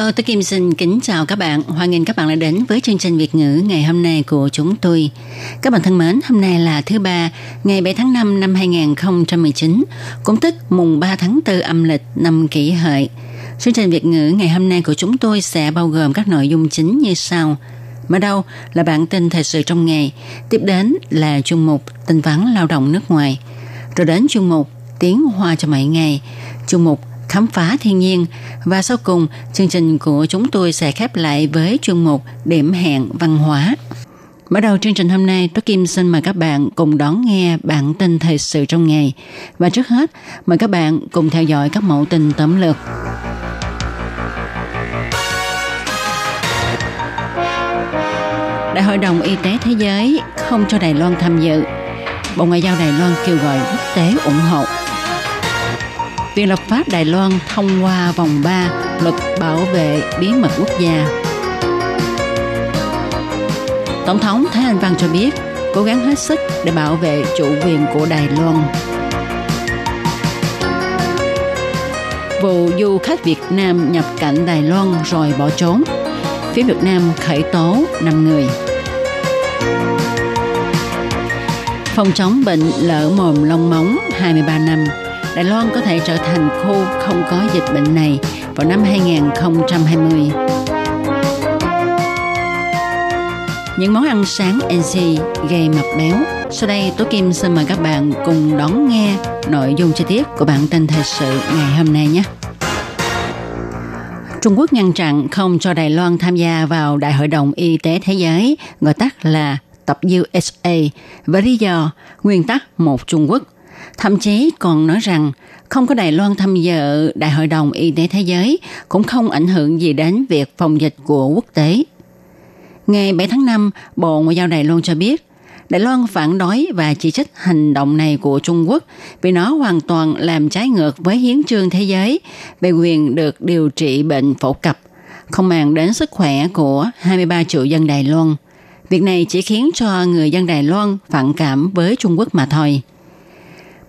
Hello, tôi Kim xin kính chào các bạn. Hoan nghênh các bạn đã đến với chương trình Việt ngữ ngày hôm nay của chúng tôi. Các bạn thân mến, hôm nay là thứ ba, ngày 7 tháng 5 năm 2019, cũng tức mùng 3 tháng 4 âm lịch năm kỷ hợi. Chương trình Việt ngữ ngày hôm nay của chúng tôi sẽ bao gồm các nội dung chính như sau. Mở đầu là bản tin thời sự trong ngày, tiếp đến là chuyên mục tin vắn lao động nước ngoài, rồi đến chuyên mục tiếng hoa cho mọi ngày, chuyên mục khám phá thiên nhiên và sau cùng chương trình của chúng tôi sẽ khép lại với chuyên mục điểm hẹn văn hóa. Mở đầu chương trình hôm nay, Tố Kim xin mời các bạn cùng đón nghe bản tin thời sự trong ngày. Và trước hết, mời các bạn cùng theo dõi các mẫu tin tóm lược. Đại hội đồng Y tế Thế giới không cho Đài Loan tham dự. Bộ Ngoại giao Đài Loan kêu gọi quốc tế ủng hộ. Viện lập pháp Đài Loan thông qua vòng 3 luật bảo vệ bí mật quốc gia. Tổng thống Thái Anh Văn cho biết, cố gắng hết sức để bảo vệ chủ quyền của Đài Loan. Vụ du khách Việt Nam nhập cảnh Đài Loan rồi bỏ trốn. Phía Việt Nam khởi tố 5 người. Phòng chống bệnh lở mồm long móng 23 năm Đài Loan có thể trở thành khu không có dịch bệnh này vào năm 2020. Những món ăn sáng NC gây mập béo. Sau đây, Tố Kim xin mời các bạn cùng đón nghe nội dung chi tiết của bản tin thời sự ngày hôm nay nhé. Trung Quốc ngăn chặn không cho Đài Loan tham gia vào Đại hội đồng Y tế Thế giới, gọi tắt là tập USA, với lý do nguyên tắc một Trung Quốc – Thậm chí còn nói rằng không có Đài Loan tham dự Đại hội đồng Y tế Thế giới cũng không ảnh hưởng gì đến việc phòng dịch của quốc tế. Ngày 7 tháng 5, Bộ Ngoại giao Đài Loan cho biết Đài Loan phản đối và chỉ trích hành động này của Trung Quốc vì nó hoàn toàn làm trái ngược với hiến trương thế giới về quyền được điều trị bệnh phổ cập, không mang đến sức khỏe của 23 triệu dân Đài Loan. Việc này chỉ khiến cho người dân Đài Loan phản cảm với Trung Quốc mà thôi.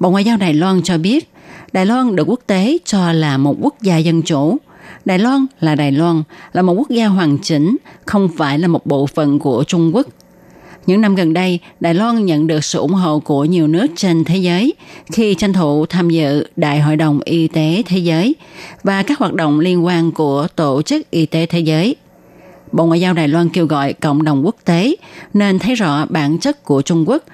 Bộ Ngoại giao Đài Loan cho biết, Đài Loan được quốc tế cho là một quốc gia dân chủ. Đài Loan là Đài Loan, là một quốc gia hoàn chỉnh, không phải là một bộ phận của Trung Quốc. Những năm gần đây, Đài Loan nhận được sự ủng hộ của nhiều nước trên thế giới khi tranh thủ tham dự Đại hội đồng Y tế Thế giới và các hoạt động liên quan của Tổ chức Y tế Thế giới. Bộ Ngoại giao Đài Loan kêu gọi cộng đồng quốc tế nên thấy rõ bản chất của Trung Quốc –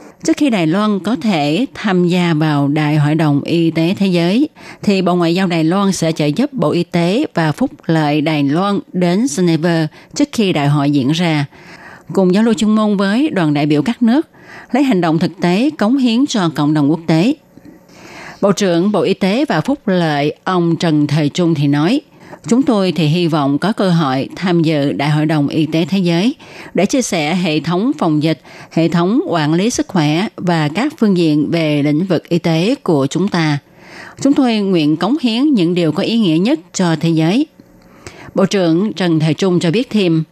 Trước khi Đài Loan có thể tham gia vào Đại hội đồng Y tế Thế giới, thì Bộ Ngoại giao Đài Loan sẽ trợ giúp Bộ Y tế và Phúc lợi Đài Loan đến Geneva trước khi đại hội diễn ra, cùng giao lưu chuyên môn với đoàn đại biểu các nước, lấy hành động thực tế cống hiến cho cộng đồng quốc tế. Bộ trưởng Bộ Y tế và Phúc lợi ông Trần Thời Trung thì nói – Chúng tôi thì hy vọng có cơ hội tham dự Đại hội đồng Y tế Thế giới để chia sẻ hệ thống phòng dịch, hệ thống quản lý sức khỏe và các phương diện về lĩnh vực y tế của chúng ta. Chúng tôi nguyện cống hiến những điều có ý nghĩa nhất cho thế giới. Bộ trưởng Trần Thời Trung cho biết thêm,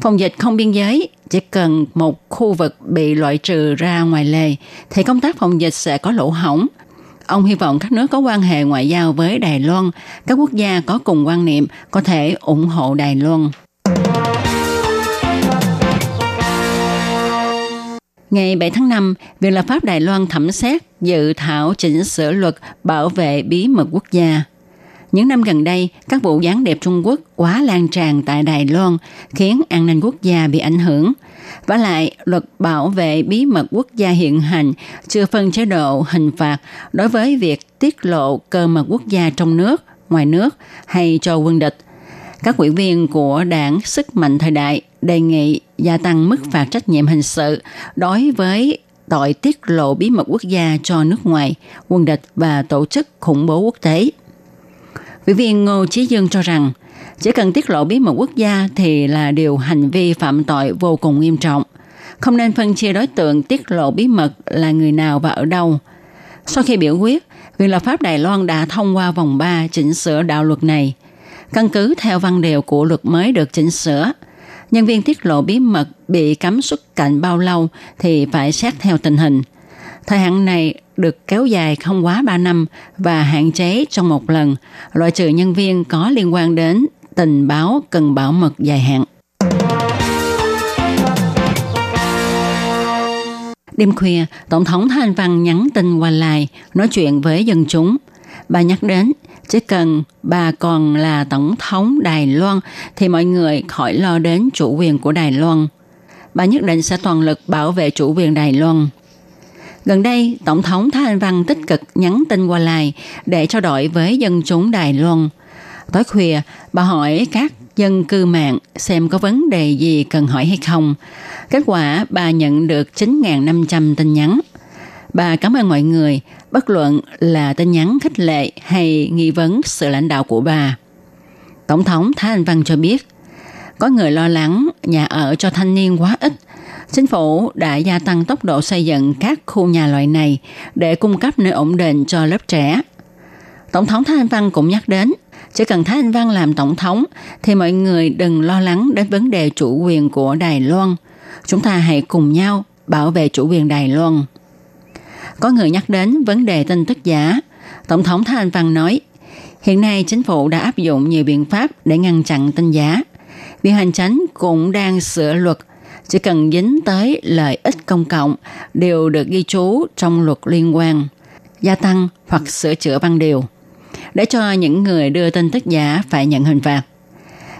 phòng dịch không biên giới chỉ cần một khu vực bị loại trừ ra ngoài lề thì công tác phòng dịch sẽ có lỗ hỏng Ông hy vọng các nước có quan hệ ngoại giao với Đài Loan, các quốc gia có cùng quan niệm có thể ủng hộ Đài Loan. Ngày 7 tháng 5, Viện lập pháp Đài Loan thẩm xét dự thảo chỉnh sửa luật bảo vệ bí mật quốc gia. Những năm gần đây, các vụ gián điệp Trung Quốc quá lan tràn tại Đài Loan khiến an ninh quốc gia bị ảnh hưởng. Và lại, luật bảo vệ bí mật quốc gia hiện hành chưa phân chế độ hình phạt đối với việc tiết lộ cơ mật quốc gia trong nước, ngoài nước hay cho quân địch. Các ủy viên của đảng Sức mạnh thời đại đề nghị gia tăng mức phạt trách nhiệm hình sự đối với tội tiết lộ bí mật quốc gia cho nước ngoài, quân địch và tổ chức khủng bố quốc tế. Ủy viên Ngô Chí Dương cho rằng, chỉ cần tiết lộ bí mật quốc gia thì là điều hành vi phạm tội vô cùng nghiêm trọng. Không nên phân chia đối tượng tiết lộ bí mật là người nào và ở đâu. Sau khi biểu quyết, Viện lập pháp Đài Loan đã thông qua vòng 3 chỉnh sửa đạo luật này. Căn cứ theo văn điều của luật mới được chỉnh sửa, nhân viên tiết lộ bí mật bị cấm xuất cảnh bao lâu thì phải xét theo tình hình. Thời hạn này được kéo dài không quá 3 năm và hạn chế trong một lần, loại trừ nhân viên có liên quan đến tình báo cần bảo mật dài hạn. Đêm khuya, Tổng thống Thanh Văn nhắn tin qua lại, nói chuyện với dân chúng. Bà nhắc đến, chỉ cần bà còn là Tổng thống Đài Loan thì mọi người khỏi lo đến chủ quyền của Đài Loan. Bà nhất định sẽ toàn lực bảo vệ chủ quyền Đài Loan. Gần đây, Tổng thống Thanh Văn tích cực nhắn tin qua lại để trao đổi với dân chúng Đài Loan. Tối khuya, bà hỏi các dân cư mạng xem có vấn đề gì cần hỏi hay không. Kết quả bà nhận được 9.500 tin nhắn. Bà cảm ơn mọi người, bất luận là tin nhắn khích lệ hay nghi vấn sự lãnh đạo của bà. Tổng thống Thái Anh Văn cho biết, có người lo lắng nhà ở cho thanh niên quá ít. Chính phủ đã gia tăng tốc độ xây dựng các khu nhà loại này để cung cấp nơi ổn định cho lớp trẻ. Tổng thống Thái Anh Văn cũng nhắc đến chỉ cần Thái Anh Văn làm tổng thống thì mọi người đừng lo lắng đến vấn đề chủ quyền của Đài Loan. Chúng ta hãy cùng nhau bảo vệ chủ quyền Đài Loan. Có người nhắc đến vấn đề tin tức giả. Tổng thống Thái Anh Văn nói, hiện nay chính phủ đã áp dụng nhiều biện pháp để ngăn chặn tin giả. Viện hành chánh cũng đang sửa luật chỉ cần dính tới lợi ích công cộng đều được ghi chú trong luật liên quan, gia tăng hoặc sửa chữa văn điều để cho những người đưa tin tức giả phải nhận hình phạt.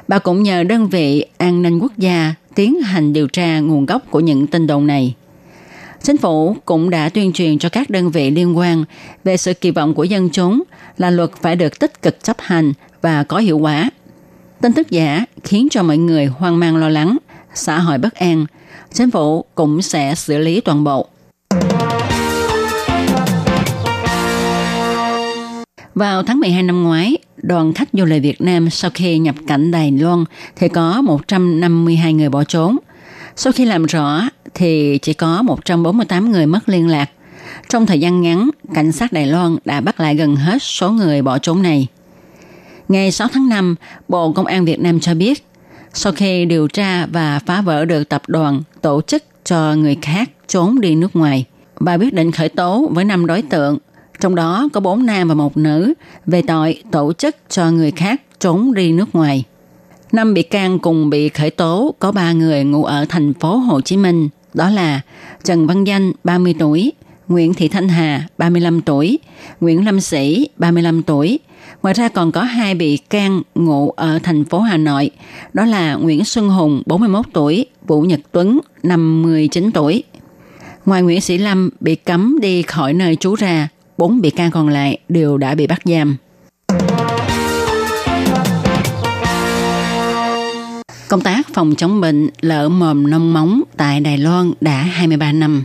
Bà cũng nhờ đơn vị an ninh quốc gia tiến hành điều tra nguồn gốc của những tin đồn này. Chính phủ cũng đã tuyên truyền cho các đơn vị liên quan về sự kỳ vọng của dân chúng là luật phải được tích cực chấp hành và có hiệu quả. Tin tức giả khiến cho mọi người hoang mang lo lắng, xã hội bất an. Chính phủ cũng sẽ xử lý toàn bộ. Vào tháng 12 năm ngoái, đoàn khách du lịch Việt Nam sau khi nhập cảnh Đài Loan thì có 152 người bỏ trốn. Sau khi làm rõ thì chỉ có 148 người mất liên lạc. Trong thời gian ngắn, cảnh sát Đài Loan đã bắt lại gần hết số người bỏ trốn này. Ngày 6 tháng 5, Bộ Công an Việt Nam cho biết, sau khi điều tra và phá vỡ được tập đoàn tổ chức cho người khác trốn đi nước ngoài, bà quyết định khởi tố với 5 đối tượng trong đó có bốn nam và một nữ về tội tổ chức cho người khác trốn đi nước ngoài. Năm bị can cùng bị khởi tố có ba người ngụ ở thành phố Hồ Chí Minh, đó là Trần Văn Danh, 30 tuổi, Nguyễn Thị Thanh Hà, 35 tuổi, Nguyễn Lâm Sĩ, 35 tuổi. Ngoài ra còn có hai bị can ngụ ở thành phố Hà Nội, đó là Nguyễn Xuân Hùng, 41 tuổi, Vũ Nhật Tuấn, 59 tuổi. Ngoài Nguyễn Sĩ Lâm bị cấm đi khỏi nơi trú ra, bốn bị can còn lại đều đã bị bắt giam. Công tác phòng chống bệnh lở mồm nông móng tại Đài Loan đã 23 năm.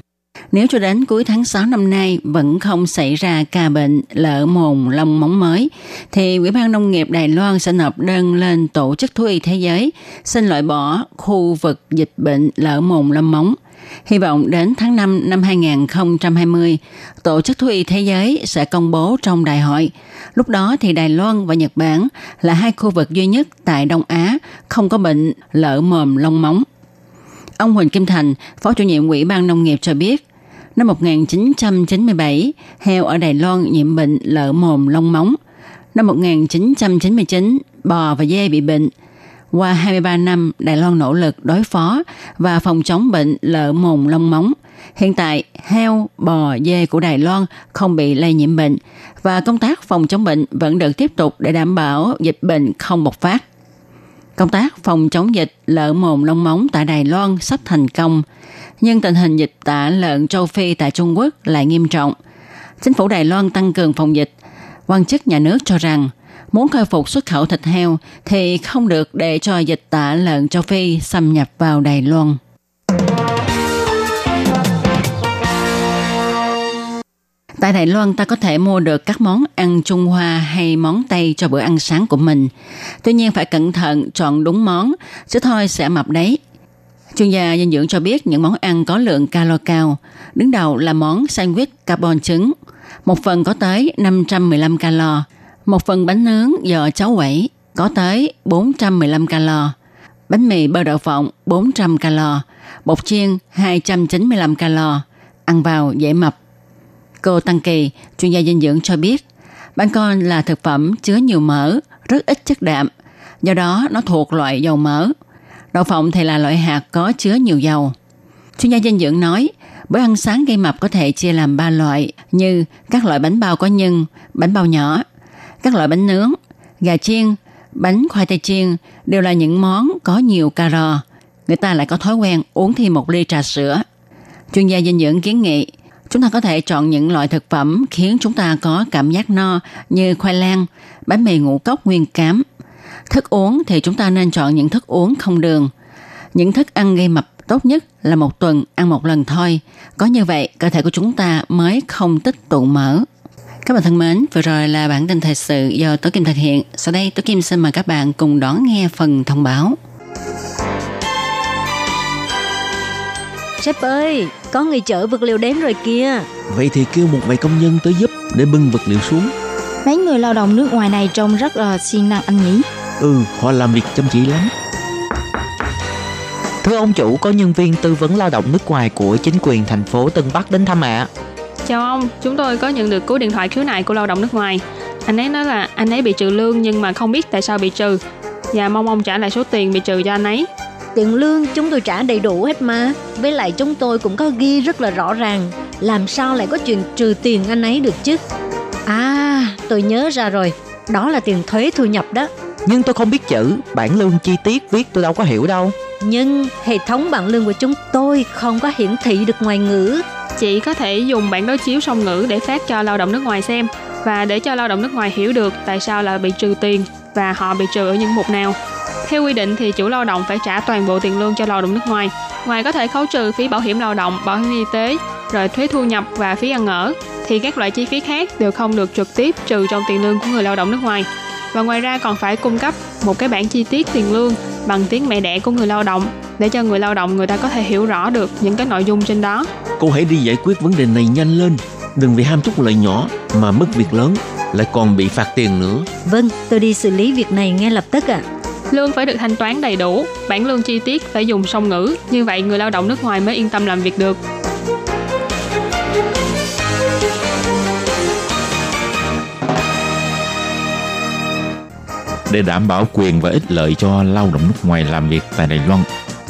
Nếu cho đến cuối tháng 6 năm nay vẫn không xảy ra ca bệnh lở mồm lông móng mới, thì Ủy ban Nông nghiệp Đài Loan sẽ nộp đơn lên Tổ chức Thú y Thế giới xin loại bỏ khu vực dịch bệnh lở mồm lông móng Hy vọng đến tháng 5 năm 2020, Tổ chức Thú y Thế giới sẽ công bố trong đại hội. Lúc đó thì Đài Loan và Nhật Bản là hai khu vực duy nhất tại Đông Á không có bệnh lở mồm lông móng. Ông Huỳnh Kim Thành, Phó chủ nhiệm Ủy ban Nông nghiệp cho biết, năm 1997, heo ở Đài Loan nhiễm bệnh lở mồm lông móng. Năm 1999, bò và dê bị bệnh – qua 23 năm, Đài Loan nỗ lực đối phó và phòng chống bệnh lở mồm long móng. Hiện tại, heo, bò, dê của Đài Loan không bị lây nhiễm bệnh và công tác phòng chống bệnh vẫn được tiếp tục để đảm bảo dịch bệnh không bộc phát. Công tác phòng chống dịch lợn mồm long móng tại Đài Loan sắp thành công, nhưng tình hình dịch tả lợn châu Phi tại Trung Quốc lại nghiêm trọng. Chính phủ Đài Loan tăng cường phòng dịch. Quan chức nhà nước cho rằng muốn khôi phục xuất khẩu thịt heo thì không được để cho dịch tả lợn châu Phi xâm nhập vào Đài Loan. Tại Đài Loan ta có thể mua được các món ăn Trung Hoa hay món Tây cho bữa ăn sáng của mình. Tuy nhiên phải cẩn thận chọn đúng món, chứ thôi sẽ mập đấy. Chuyên gia dinh dưỡng cho biết những món ăn có lượng calo cao. Đứng đầu là món sandwich carbon trứng. Một phần có tới 515 calo. Một phần bánh nướng giờ cháo quẩy có tới 415 calo. Bánh mì bơ đậu phộng 400 calo. Bột chiên 295 calo. Ăn vào dễ mập. Cô Tăng Kỳ, chuyên gia dinh dưỡng cho biết, bánh con là thực phẩm chứa nhiều mỡ, rất ít chất đạm, do đó nó thuộc loại dầu mỡ. Đậu phộng thì là loại hạt có chứa nhiều dầu. Chuyên gia dinh dưỡng nói, bữa ăn sáng gây mập có thể chia làm 3 loại như các loại bánh bao có nhân, bánh bao nhỏ, các loại bánh nướng, gà chiên, bánh khoai tây chiên đều là những món có nhiều calo. Người ta lại có thói quen uống thêm một ly trà sữa. Chuyên gia dinh dưỡng kiến nghị Chúng ta có thể chọn những loại thực phẩm khiến chúng ta có cảm giác no như khoai lang, bánh mì ngũ cốc nguyên cám. Thức uống thì chúng ta nên chọn những thức uống không đường. Những thức ăn gây mập tốt nhất là một tuần ăn một lần thôi. Có như vậy, cơ thể của chúng ta mới không tích tụ mỡ. Các bạn thân mến, vừa rồi là bản tin thời sự do Tố Kim thực hiện. Sau đây, Tố Kim xin mời các bạn cùng đón nghe phần thông báo. Sếp ơi, có người chở vật liệu đến rồi kìa. Vậy thì kêu một vài công nhân tới giúp để bưng vật liệu xuống. Mấy người lao động nước ngoài này trông rất là siêng năng anh nhỉ? Ừ, họ làm việc chăm chỉ lắm. Thưa ông chủ, có nhân viên tư vấn lao động nước ngoài của chính quyền thành phố Tân Bắc đến thăm ạ. À. Chào ông, chúng tôi có nhận được cú điện thoại khiếu nại của lao động nước ngoài. Anh ấy nói là anh ấy bị trừ lương nhưng mà không biết tại sao bị trừ và mong ông trả lại số tiền bị trừ cho anh ấy. Tiền lương chúng tôi trả đầy đủ hết mà. Với lại chúng tôi cũng có ghi rất là rõ ràng. Làm sao lại có chuyện trừ tiền anh ấy được chứ? À, tôi nhớ ra rồi. Đó là tiền thuế thu nhập đó. Nhưng tôi không biết chữ, bản lương chi tiết viết tôi đâu có hiểu đâu. Nhưng hệ thống bảng lương của chúng tôi không có hiển thị được ngoài ngữ. Chị có thể dùng bản đối chiếu song ngữ để phát cho lao động nước ngoài xem và để cho lao động nước ngoài hiểu được tại sao là bị trừ tiền và họ bị trừ ở những mục nào. Theo quy định thì chủ lao động phải trả toàn bộ tiền lương cho lao động nước ngoài. Ngoài có thể khấu trừ phí bảo hiểm lao động, bảo hiểm y tế, rồi thuế thu nhập và phí ăn ở, thì các loại chi phí khác đều không được trực tiếp trừ trong tiền lương của người lao động nước ngoài. Và ngoài ra còn phải cung cấp một cái bản chi tiết tiền lương bằng tiếng mẹ đẻ của người lao động để cho người lao động người ta có thể hiểu rõ được những cái nội dung trên đó. Cô hãy đi giải quyết vấn đề này nhanh lên, đừng vì ham chút lợi nhỏ mà mất việc lớn lại còn bị phạt tiền nữa. Vâng, tôi đi xử lý việc này ngay lập tức ạ. À. Lương phải được thanh toán đầy đủ, bản lương chi tiết phải dùng song ngữ, như vậy người lao động nước ngoài mới yên tâm làm việc được. Để đảm bảo quyền và ích lợi cho lao động nước ngoài làm việc tại Đài Loan,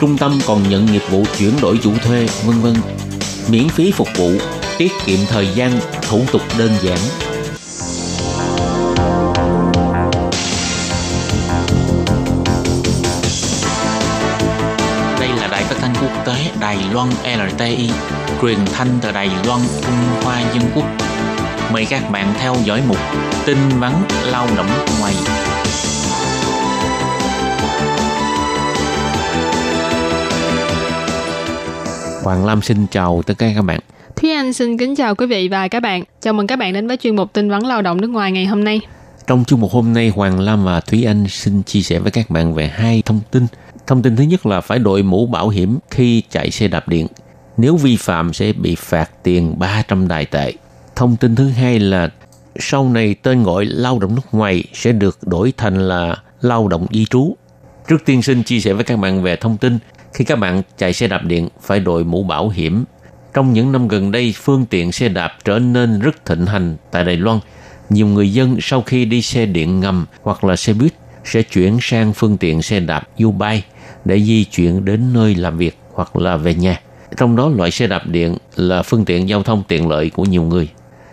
trung tâm còn nhận nghiệp vụ chuyển đổi chủ thuê, vân vân, miễn phí phục vụ, tiết kiệm thời gian, thủ tục đơn giản. Đây là đài phát thanh quốc tế Đài Loan LTI, truyền thanh từ Đài Loan, Trung Hoa Dân Quốc. Mời các bạn theo dõi mục tin vắn lao động ngoài. Hoàng Lam xin chào tất cả các bạn. Thúy Anh xin kính chào quý vị và các bạn. Chào mừng các bạn đến với chuyên mục tin vắn lao động nước ngoài ngày hôm nay. Trong chương mục hôm nay, Hoàng Lam và Thúy Anh xin chia sẻ với các bạn về hai thông tin. Thông tin thứ nhất là phải đội mũ bảo hiểm khi chạy xe đạp điện. Nếu vi phạm sẽ bị phạt tiền 300 đài tệ. Thông tin thứ hai là sau này tên gọi lao động nước ngoài sẽ được đổi thành là lao động di trú. Trước tiên xin chia sẻ với các bạn về thông tin khi các bạn chạy xe đạp điện phải đội mũ bảo hiểm. Trong những năm gần đây, phương tiện xe đạp trở nên rất thịnh hành tại Đài Loan. Nhiều người dân sau khi đi xe điện ngầm hoặc là xe buýt sẽ chuyển sang phương tiện xe đạp U-Bike để di chuyển đến nơi làm việc hoặc là về nhà. Trong đó loại xe đạp điện là phương tiện giao thông tiện lợi của nhiều người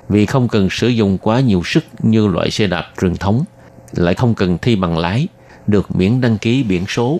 vì không cần sử dụng quá nhiều sức như loại xe đạp truyền thống, lại không cần thi bằng lái, được miễn đăng ký biển số.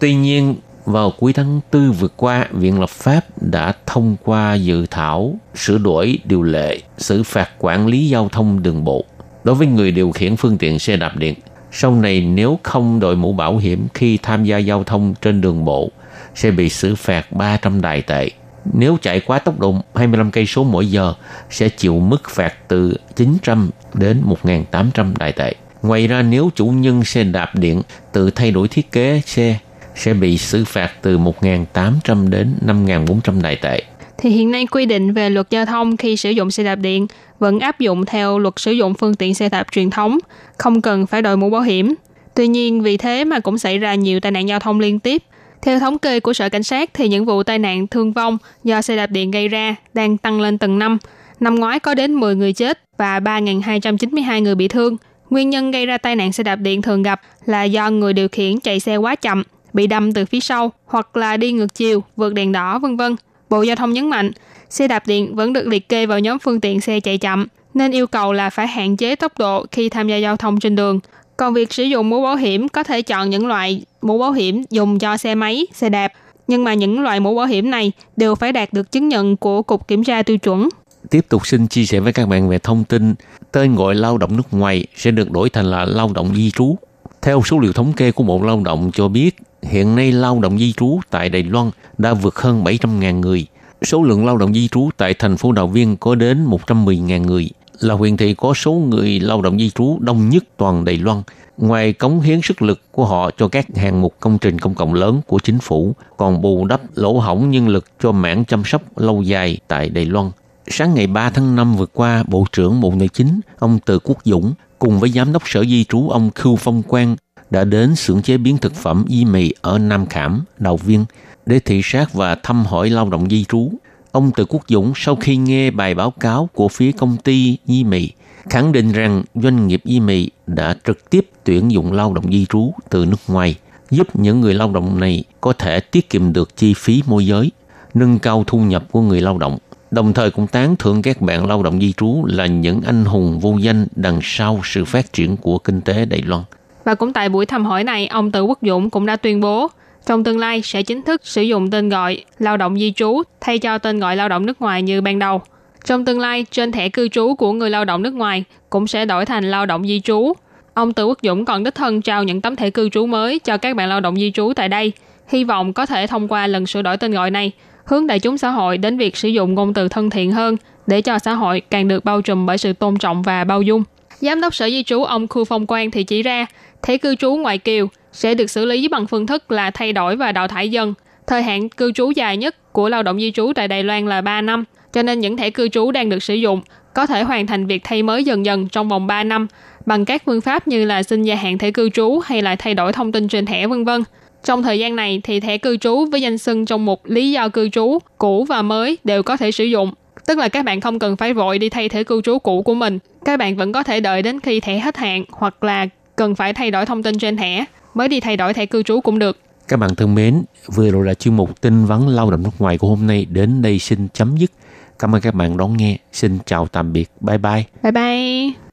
Tuy nhiên, vào cuối tháng 4 vừa qua, Viện Lập pháp đã thông qua dự thảo sửa đổi điều lệ xử phạt quản lý giao thông đường bộ đối với người điều khiển phương tiện xe đạp điện. Sau này nếu không đội mũ bảo hiểm khi tham gia giao thông trên đường bộ sẽ bị xử phạt 300 đài tệ. Nếu chạy quá tốc độ 25 cây số mỗi giờ sẽ chịu mức phạt từ 900 đến 1.800 đài tệ. Ngoài ra nếu chủ nhân xe đạp điện tự thay đổi thiết kế xe sẽ bị xử phạt từ 1.800 đến 5.400 đại tệ. Thì hiện nay quy định về luật giao thông khi sử dụng xe đạp điện vẫn áp dụng theo luật sử dụng phương tiện xe đạp truyền thống, không cần phải đội mũ bảo hiểm. Tuy nhiên vì thế mà cũng xảy ra nhiều tai nạn giao thông liên tiếp. Theo thống kê của Sở Cảnh sát thì những vụ tai nạn thương vong do xe đạp điện gây ra đang tăng lên từng năm. Năm ngoái có đến 10 người chết và 3.292 người bị thương. Nguyên nhân gây ra tai nạn xe đạp điện thường gặp là do người điều khiển chạy xe quá chậm, bị đâm từ phía sau hoặc là đi ngược chiều, vượt đèn đỏ vân vân. Bộ Giao thông nhấn mạnh, xe đạp điện vẫn được liệt kê vào nhóm phương tiện xe chạy chậm, nên yêu cầu là phải hạn chế tốc độ khi tham gia giao thông trên đường. Còn việc sử dụng mũ bảo hiểm có thể chọn những loại mũ bảo hiểm dùng cho xe máy, xe đạp, nhưng mà những loại mũ bảo hiểm này đều phải đạt được chứng nhận của Cục Kiểm tra tiêu chuẩn. Tiếp tục xin chia sẻ với các bạn về thông tin tên gọi lao động nước ngoài sẽ được đổi thành là lao động di trú. Theo số liệu thống kê của Bộ Lao động cho biết, hiện nay lao động di trú tại Đài Loan đã vượt hơn 700.000 người. Số lượng lao động di trú tại thành phố Đào Viên có đến 110.000 người, là huyện thị có số người lao động di trú đông nhất toàn Đài Loan. Ngoài cống hiến sức lực của họ cho các hạng mục công trình công cộng lớn của chính phủ, còn bù đắp lỗ hỏng nhân lực cho mảng chăm sóc lâu dài tại Đài Loan. Sáng ngày 3 tháng 5 vừa qua, Bộ trưởng Bộ Nội chính, ông Từ Quốc Dũng, cùng với Giám đốc Sở Di trú ông Khưu Phong Quang đã đến xưởng chế biến thực phẩm y mì ở Nam Khảm, Đào Viên để thị sát và thăm hỏi lao động di trú. Ông Từ Quốc Dũng sau khi nghe bài báo cáo của phía công ty y mì khẳng định rằng doanh nghiệp y mì đã trực tiếp tuyển dụng lao động di trú từ nước ngoài, giúp những người lao động này có thể tiết kiệm được chi phí môi giới, nâng cao thu nhập của người lao động. Đồng thời cũng tán thưởng các bạn lao động di trú là những anh hùng vô danh đằng sau sự phát triển của kinh tế Đài Loan. Và cũng tại buổi thăm hỏi này, ông Tử Quốc Dũng cũng đã tuyên bố trong tương lai sẽ chính thức sử dụng tên gọi lao động di trú thay cho tên gọi lao động nước ngoài như ban đầu. Trong tương lai, trên thẻ cư trú của người lao động nước ngoài cũng sẽ đổi thành lao động di trú. Ông Từ Quốc Dũng còn đích thân trao những tấm thẻ cư trú mới cho các bạn lao động di trú tại đây. Hy vọng có thể thông qua lần sửa đổi tên gọi này, hướng đại chúng xã hội đến việc sử dụng ngôn từ thân thiện hơn để cho xã hội càng được bao trùm bởi sự tôn trọng và bao dung. Giám đốc Sở Di trú ông Khu Phong Quang thì chỉ ra, thẻ cư trú ngoại kiều sẽ được xử lý bằng phương thức là thay đổi và đào thải dần. Thời hạn cư trú dài nhất của lao động di trú tại Đài Loan là 3 năm, cho nên những thẻ cư trú đang được sử dụng có thể hoàn thành việc thay mới dần dần trong vòng 3 năm bằng các phương pháp như là xin gia hạn thẻ cư trú hay là thay đổi thông tin trên thẻ vân vân. Trong thời gian này thì thẻ cư trú với danh xưng trong một lý do cư trú cũ và mới đều có thể sử dụng. Tức là các bạn không cần phải vội đi thay thẻ cư trú cũ của mình. Các bạn vẫn có thể đợi đến khi thẻ hết hạn hoặc là cần phải thay đổi thông tin trên thẻ mới đi thay đổi thẻ cư trú cũng được. Các bạn thân mến, vừa rồi là chuyên mục tin vắn lao động nước ngoài của hôm nay đến đây xin chấm dứt. Cảm ơn các bạn đón nghe. Xin chào tạm biệt. Bye bye. Bye bye.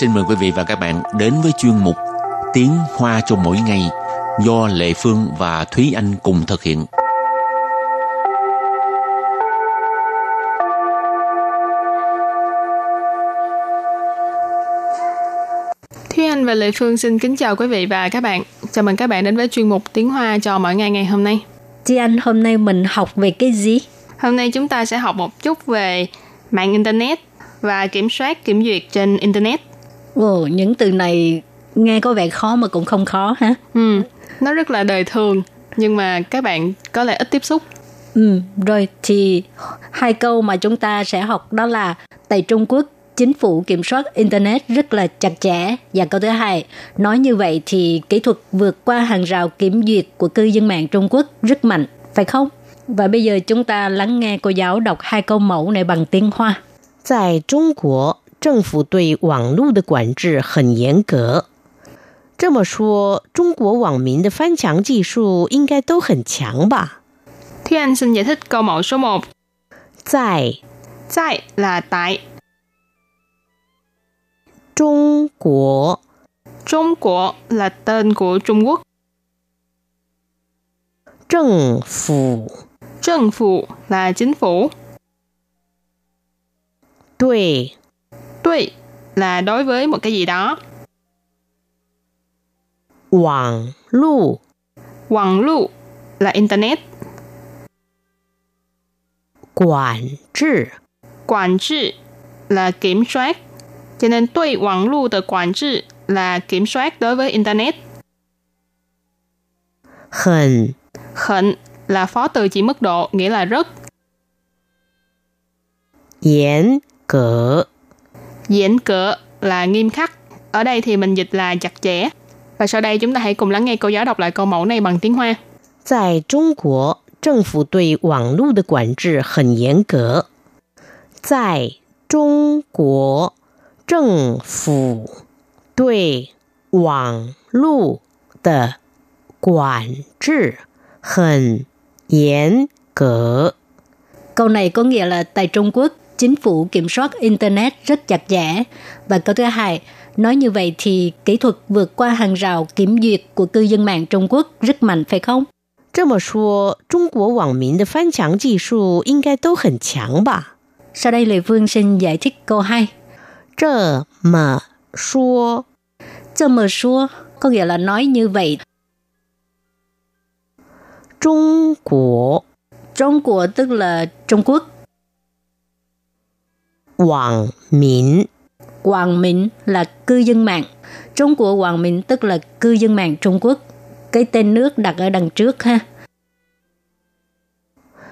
Xin mời quý vị và các bạn đến với chuyên mục Tiếng Hoa cho mỗi ngày do Lệ Phương và Thúy Anh cùng thực hiện. Thúy Anh và Lệ Phương xin kính chào quý vị và các bạn. Chào mừng các bạn đến với chuyên mục Tiếng Hoa cho mỗi ngày ngày hôm nay. Chị Anh hôm nay mình học về cái gì? Hôm nay chúng ta sẽ học một chút về mạng Internet và kiểm soát kiểm duyệt trên Internet. Ồ, những từ này nghe có vẻ khó mà cũng không khó ha. Ừ, nó rất là đời thường nhưng mà các bạn có lẽ ít tiếp xúc. Ừ, rồi thì hai câu mà chúng ta sẽ học đó là tại Trung Quốc chính phủ kiểm soát internet rất là chặt chẽ và câu thứ hai nói như vậy thì kỹ thuật vượt qua hàng rào kiểm duyệt của cư dân mạng Trung Quốc rất mạnh phải không? Và bây giờ chúng ta lắng nghe cô giáo đọc hai câu mẫu này bằng tiếng Hoa. Tại Trung Quốc 政府对网络的管制很严格。这么说，中国网民的翻墙技术应该都很强吧？ Thúy Anh xin giải thích câu mẫu số 1. 在 Tại là tại 中国， Trung Quốc là tên của Trung Quốc. 政府 政phủ là chính phủ. 对 对 là đối với một cái gì đó. Quảng lu Quảng lu là Internet. Quản trị Quản trị là kiểm soát. Cho nên đối quảng lu từ quản trị là kiểm soát đối với Internet. Hận Hận là phó từ chỉ mức độ, nghĩa là rất. Yến cỡ Diễn cỡ là nghiêm khắc. Ở đây thì mình dịch là chặt chẽ. Và sau đây chúng ta hãy cùng lắng nghe cô giáo đọc lại câu mẫu này bằng tiếng Hoa. 在中国，政府对网络的管制很严格。在中国，政府对网络的管制很严格。 Câu này có nghĩa là tại Trung Quốc, chính phủ kiểm soát Internet rất chặt chẽ. Và câu thứ hai, nói như vậy thì kỹ thuật vượt qua hàng rào kiểm duyệt của cư dân mạng Trung Quốc rất mạnh phải không? 这么说，中国网民的翻墙技术应该都很强吧？ Sau đây Lê Phương xin giải thích câu 2. 这么说， Cho mờ xua có nghĩa là nói như vậy. 中国 Trung Quốc tức là Trung Quốc. Quảng Minh. Quảng Minh là cư dân mạng. Trung của Quảng Minh tức là cư dân mạng Trung Quốc. Cái tên nước đặt ở đằng trước ha.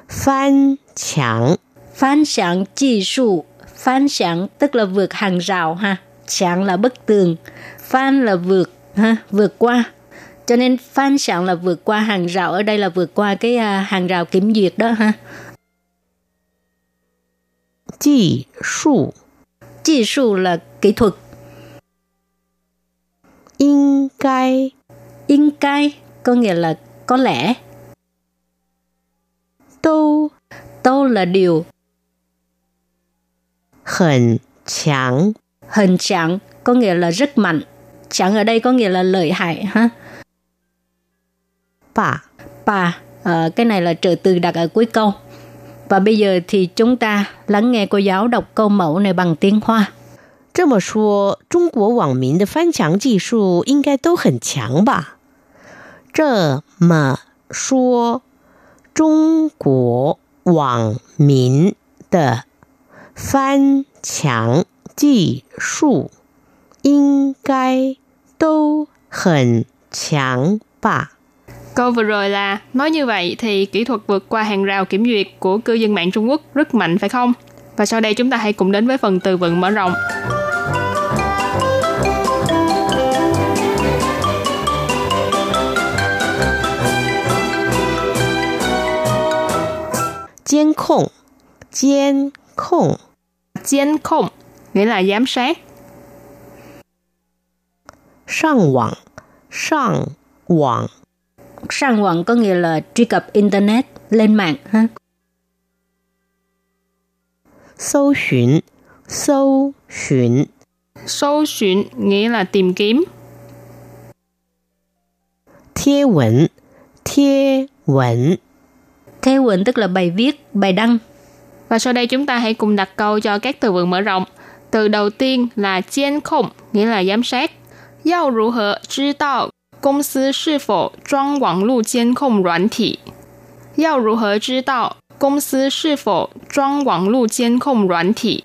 Phan Chẳng Phan Chẳng chỉ số Phan Chẳng tức là vượt hàng rào ha. Chẳng là bức tường. Phan là vượt ha, vượt qua. Cho nên Phan Chẳng là vượt qua hàng rào ở đây là vượt qua cái uh, hàng rào kiểm duyệt đó ha. 技术 Chỉ số là kỹ thuật. 应该 In cai có nghĩa là có lẽ. 都 Đâu là điều. 很强 Hình chẳng có nghĩa là rất mạnh. Chẳng ở đây có nghĩa là lợi hại ha. 吧？ Bà, ờ, cái này là trợ từ đặt ở cuối câu. Và bây giờ thì chúng ta lắng nghe cô giáo đọc câu mẫu này bằng tiếng Hoa. 这么说，中国网民的翻墙技术应该都很强吧？这么说，中国网民的翻墙技术应该都很强吧？ Câu vừa rồi là nói như vậy thì kỹ thuật vượt qua hàng rào kiểm duyệt của cư dân mạng Trung Quốc rất mạnh phải không? Và sau đây chúng ta hãy cùng đến với phần từ vựng mở rộng. 监控,监控,监控 nghĩa là giám sát. 上网，上网。sang quận có nghĩa là truy cập Internet, lên mạng. ha. Sâu xuyển, sâu xuyển. Sâu xuyển nghĩa là tìm kiếm. Thiê quẩn, thiê quẩn. Thiê quẩn tức là bài viết, bài đăng. Và sau đây chúng ta hãy cùng đặt câu cho các từ vựng mở rộng. Từ đầu tiên là chiên khủng, nghĩa là giám sát. Yào rủ hờ, chi đạo 公司是否装网络监控软体？要如何知道公司是否装网络监控软体？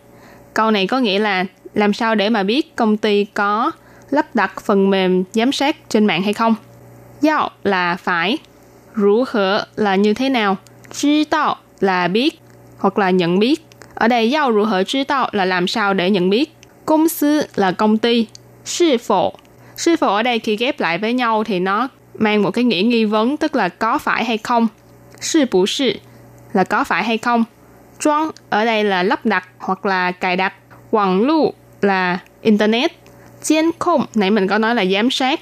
Câu này có nghĩa là làm sao để mà biết công ty có lắp đặt phần mềm giám sát trên mạng hay không? Yao là phải, rủ hở là như thế nào,知道là biết hoặc là nhận biết. Ở đây yao rủ hở知道là làm sao để nhận biết. Công sư là công ty. Sư phụ. Sư phụ ở đây khi ghép lại với nhau thì nó mang một cái nghĩa nghi vấn tức là có phải hay không. Sư bù sư là có phải hay không. Trang ở đây là lắp đặt hoặc là cài đặt. Hoàng lưu là internet.监控nãy mình có nói là giám sát.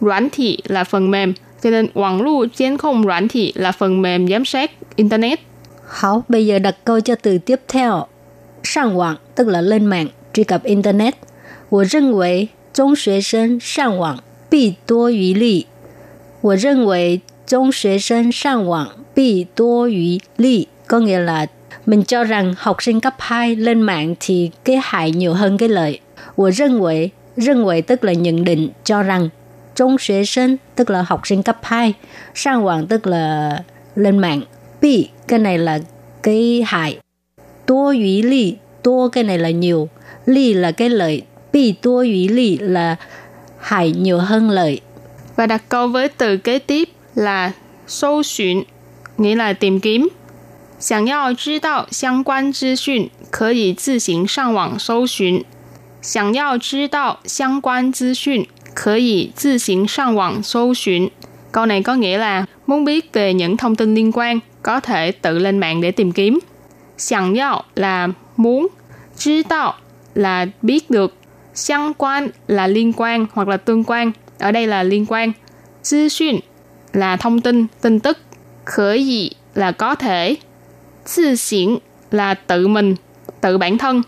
软thị là phần mềm. Cho nên hoàng lưu监控软thị là phần mềm giám sát internet. Hảo, bây giờ đặt câu cho từ tiếp theo. Sang mạng tức là lên mạng, truy cập internet. 我认为 中学生上网必多于利。我认为中学生上网必多于利. Có nghĩa là mình cho rằng học sinh cấp 2 lên mạng thì cái hại nhiều hơn cái lợi. 我认为认为 tức là nhận định, cho rằng. Trung学生tức là học sinh cấp 2. Sang mạng tức là lên mạng. Bị cái này là cái hại. Tố ý ly, tố cái này là nhiều. Ly là cái lợi. Bị tố ý ly là hại nhiều hơn lợi. Và đặt câu với từ kế tiếp là sâu xuyên, nghĩa là tìm kiếm. 想要知道相关资讯，可以自行上网搜寻。想要知道相关资讯，可以自行上网搜寻。Câu này có nghĩa là muốn biết về những thông tin liên quan, có thể tự lên mạng để tìm kiếm. 想要 là muốn, 知道 là biết được, Xiang quan là liên quan hoặc là tương quan. Ở đây là liên quan. Tư xuyên là thông tin, tin tức. Khởi dị là có thể. Tự xỉn là tự mình, tự bản thân.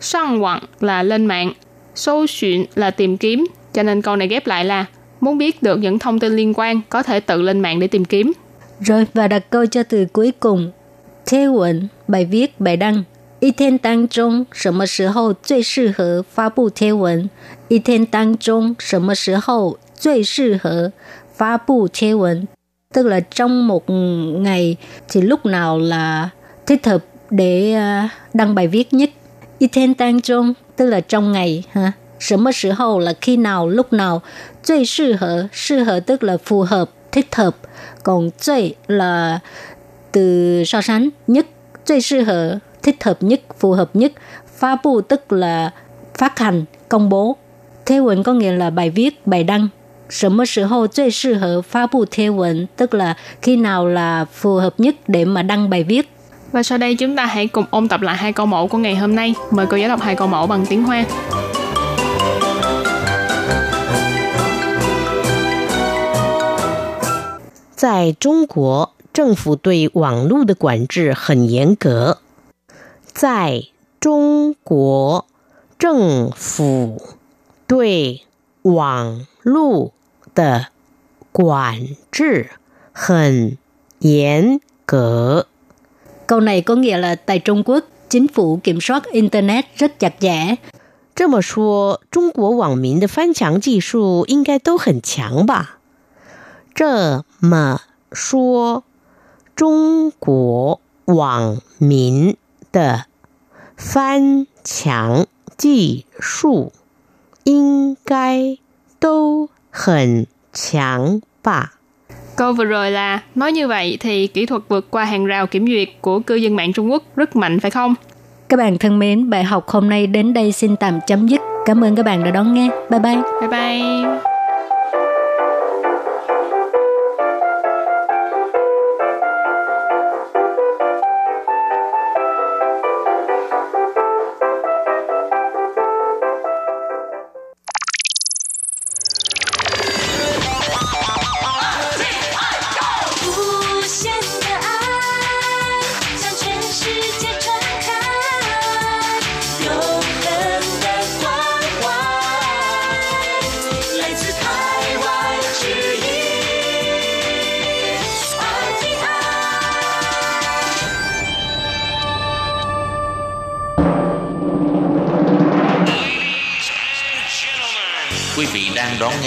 Sang quặng là lên mạng. Sâu xuyên là tìm kiếm. Cho nên câu này ghép lại là muốn biết được những thông tin liên quan có thể tự lên mạng để tìm kiếm. Rồi và đặt câu cho từ cuối cùng. Thế quận, bài viết, bài đăng 一天当中什么时候最适合发布贴文？一天当中什么时候最适合发布贴文？Tức là trong một ngày thì lúc nào là thích hợp để uh, đăng bài viết nhất? 一天当中 tức là trong ngày ha. 什么时候 là khi nào, lúc nào. 最适合, 适合 tức là phù hợp, thích hợp. Còn 最 là từ so sánh nhất, 最适合 thích hợp nhất, phù hợp nhất. Phá bu tức là phát hành, công bố. Thế文 có nghĩa là bài viết, bài đăng. 什么时候最适合发布贴文 tức là khi nào là phù hợp nhất để mà đăng bài viết. Và sau đây chúng ta hãy cùng ôn tập lại hai câu mẫu của ngày hôm nay. Mời cô giáo đọc hai câu mẫu bằng tiếng Hoa. 在中国，政府对网络的管制很严格。 在中国，政府对网络的管制很严格。 Câu này có nghĩa là tại Trung Quốc, chính phủ kiểm soát Internet rất chặt chẽ. 这么说，中国网民的翻墙技术应该都很强吧？这么说，中国网民的 翻墙技术应该都很强吧？ Câu vừa rồi là nói như vậy thì kỹ thuật vượt qua hàng rào kiểm duyệt của cư dân mạng Trung Quốc rất mạnh phải không? Các bạn thân mến, bài học hôm nay đến đây xin tạm chấm dứt. Cảm ơn các bạn đã đón nghe. Bye bye. Bye bye.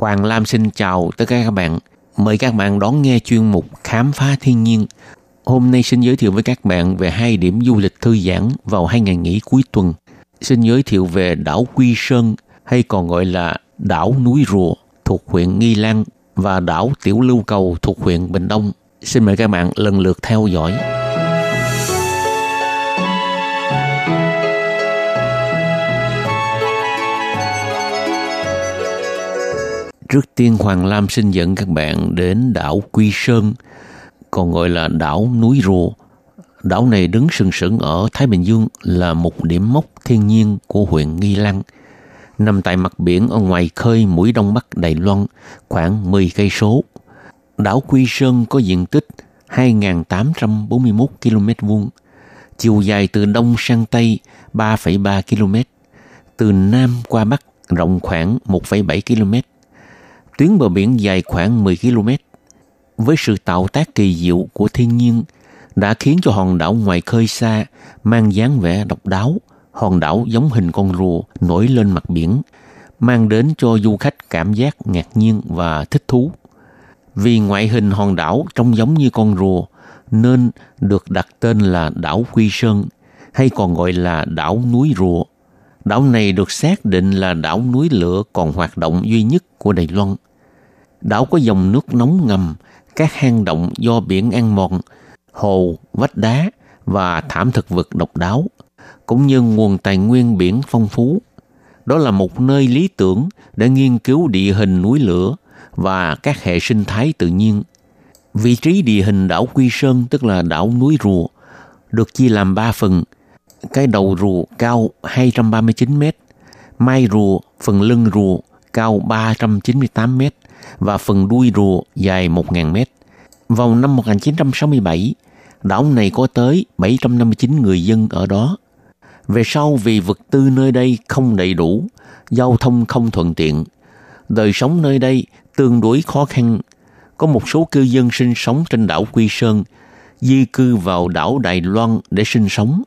Hoàng Lam xin chào tất cả các bạn. Mời các bạn đón nghe chuyên mục Khám phá thiên nhiên. Hôm nay xin giới thiệu với các bạn về hai điểm du lịch thư giãn vào hai ngày nghỉ cuối tuần. Xin giới thiệu về đảo Quy Sơn, hay còn gọi là đảo núi Rùa thuộc huyện Nghi Lan và đảo Tiểu Lưu Cầu thuộc huyện Bình Đông. Xin mời các bạn lần lượt theo dõi. Trước tiên Hoàng Lam xin dẫn các bạn đến đảo Quy Sơn, còn gọi là đảo núi Rùa. Đảo này đứng sừng sững ở Thái Bình Dương là một điểm mốc thiên nhiên của huyện Nghi Lăng, nằm tại mặt biển ở ngoài khơi mũi đông bắc Đài Loan, khoảng 10 cây số. Đảo Quy Sơn có diện tích 2.841 km vuông, chiều dài từ đông sang tây 3,3 km, từ nam qua bắc rộng khoảng 1,7 km tuyến bờ biển dài khoảng 10 km. Với sự tạo tác kỳ diệu của thiên nhiên đã khiến cho hòn đảo ngoài khơi xa mang dáng vẻ độc đáo, hòn đảo giống hình con rùa nổi lên mặt biển, mang đến cho du khách cảm giác ngạc nhiên và thích thú. Vì ngoại hình hòn đảo trông giống như con rùa nên được đặt tên là đảo Quy Sơn hay còn gọi là đảo núi rùa. Đảo này được xác định là đảo núi lửa còn hoạt động duy nhất của Đài Loan – Đảo có dòng nước nóng ngầm, các hang động do biển ăn mòn, hồ, vách đá và thảm thực vật độc đáo, cũng như nguồn tài nguyên biển phong phú. Đó là một nơi lý tưởng để nghiên cứu địa hình núi lửa và các hệ sinh thái tự nhiên. Vị trí địa hình đảo Quy Sơn tức là đảo núi rùa được chia làm 3 phần. Cái đầu rùa cao 239 m, mai rùa, phần lưng rùa cao 398 m và phần đuôi rùa dài 1.000 mét. Vào năm 1967, đảo này có tới 759 người dân ở đó. Về sau vì vật tư nơi đây không đầy đủ, giao thông không thuận tiện, đời sống nơi đây tương đối khó khăn. Có một số cư dân sinh sống trên đảo Quy Sơn, di cư vào đảo Đài Loan để sinh sống.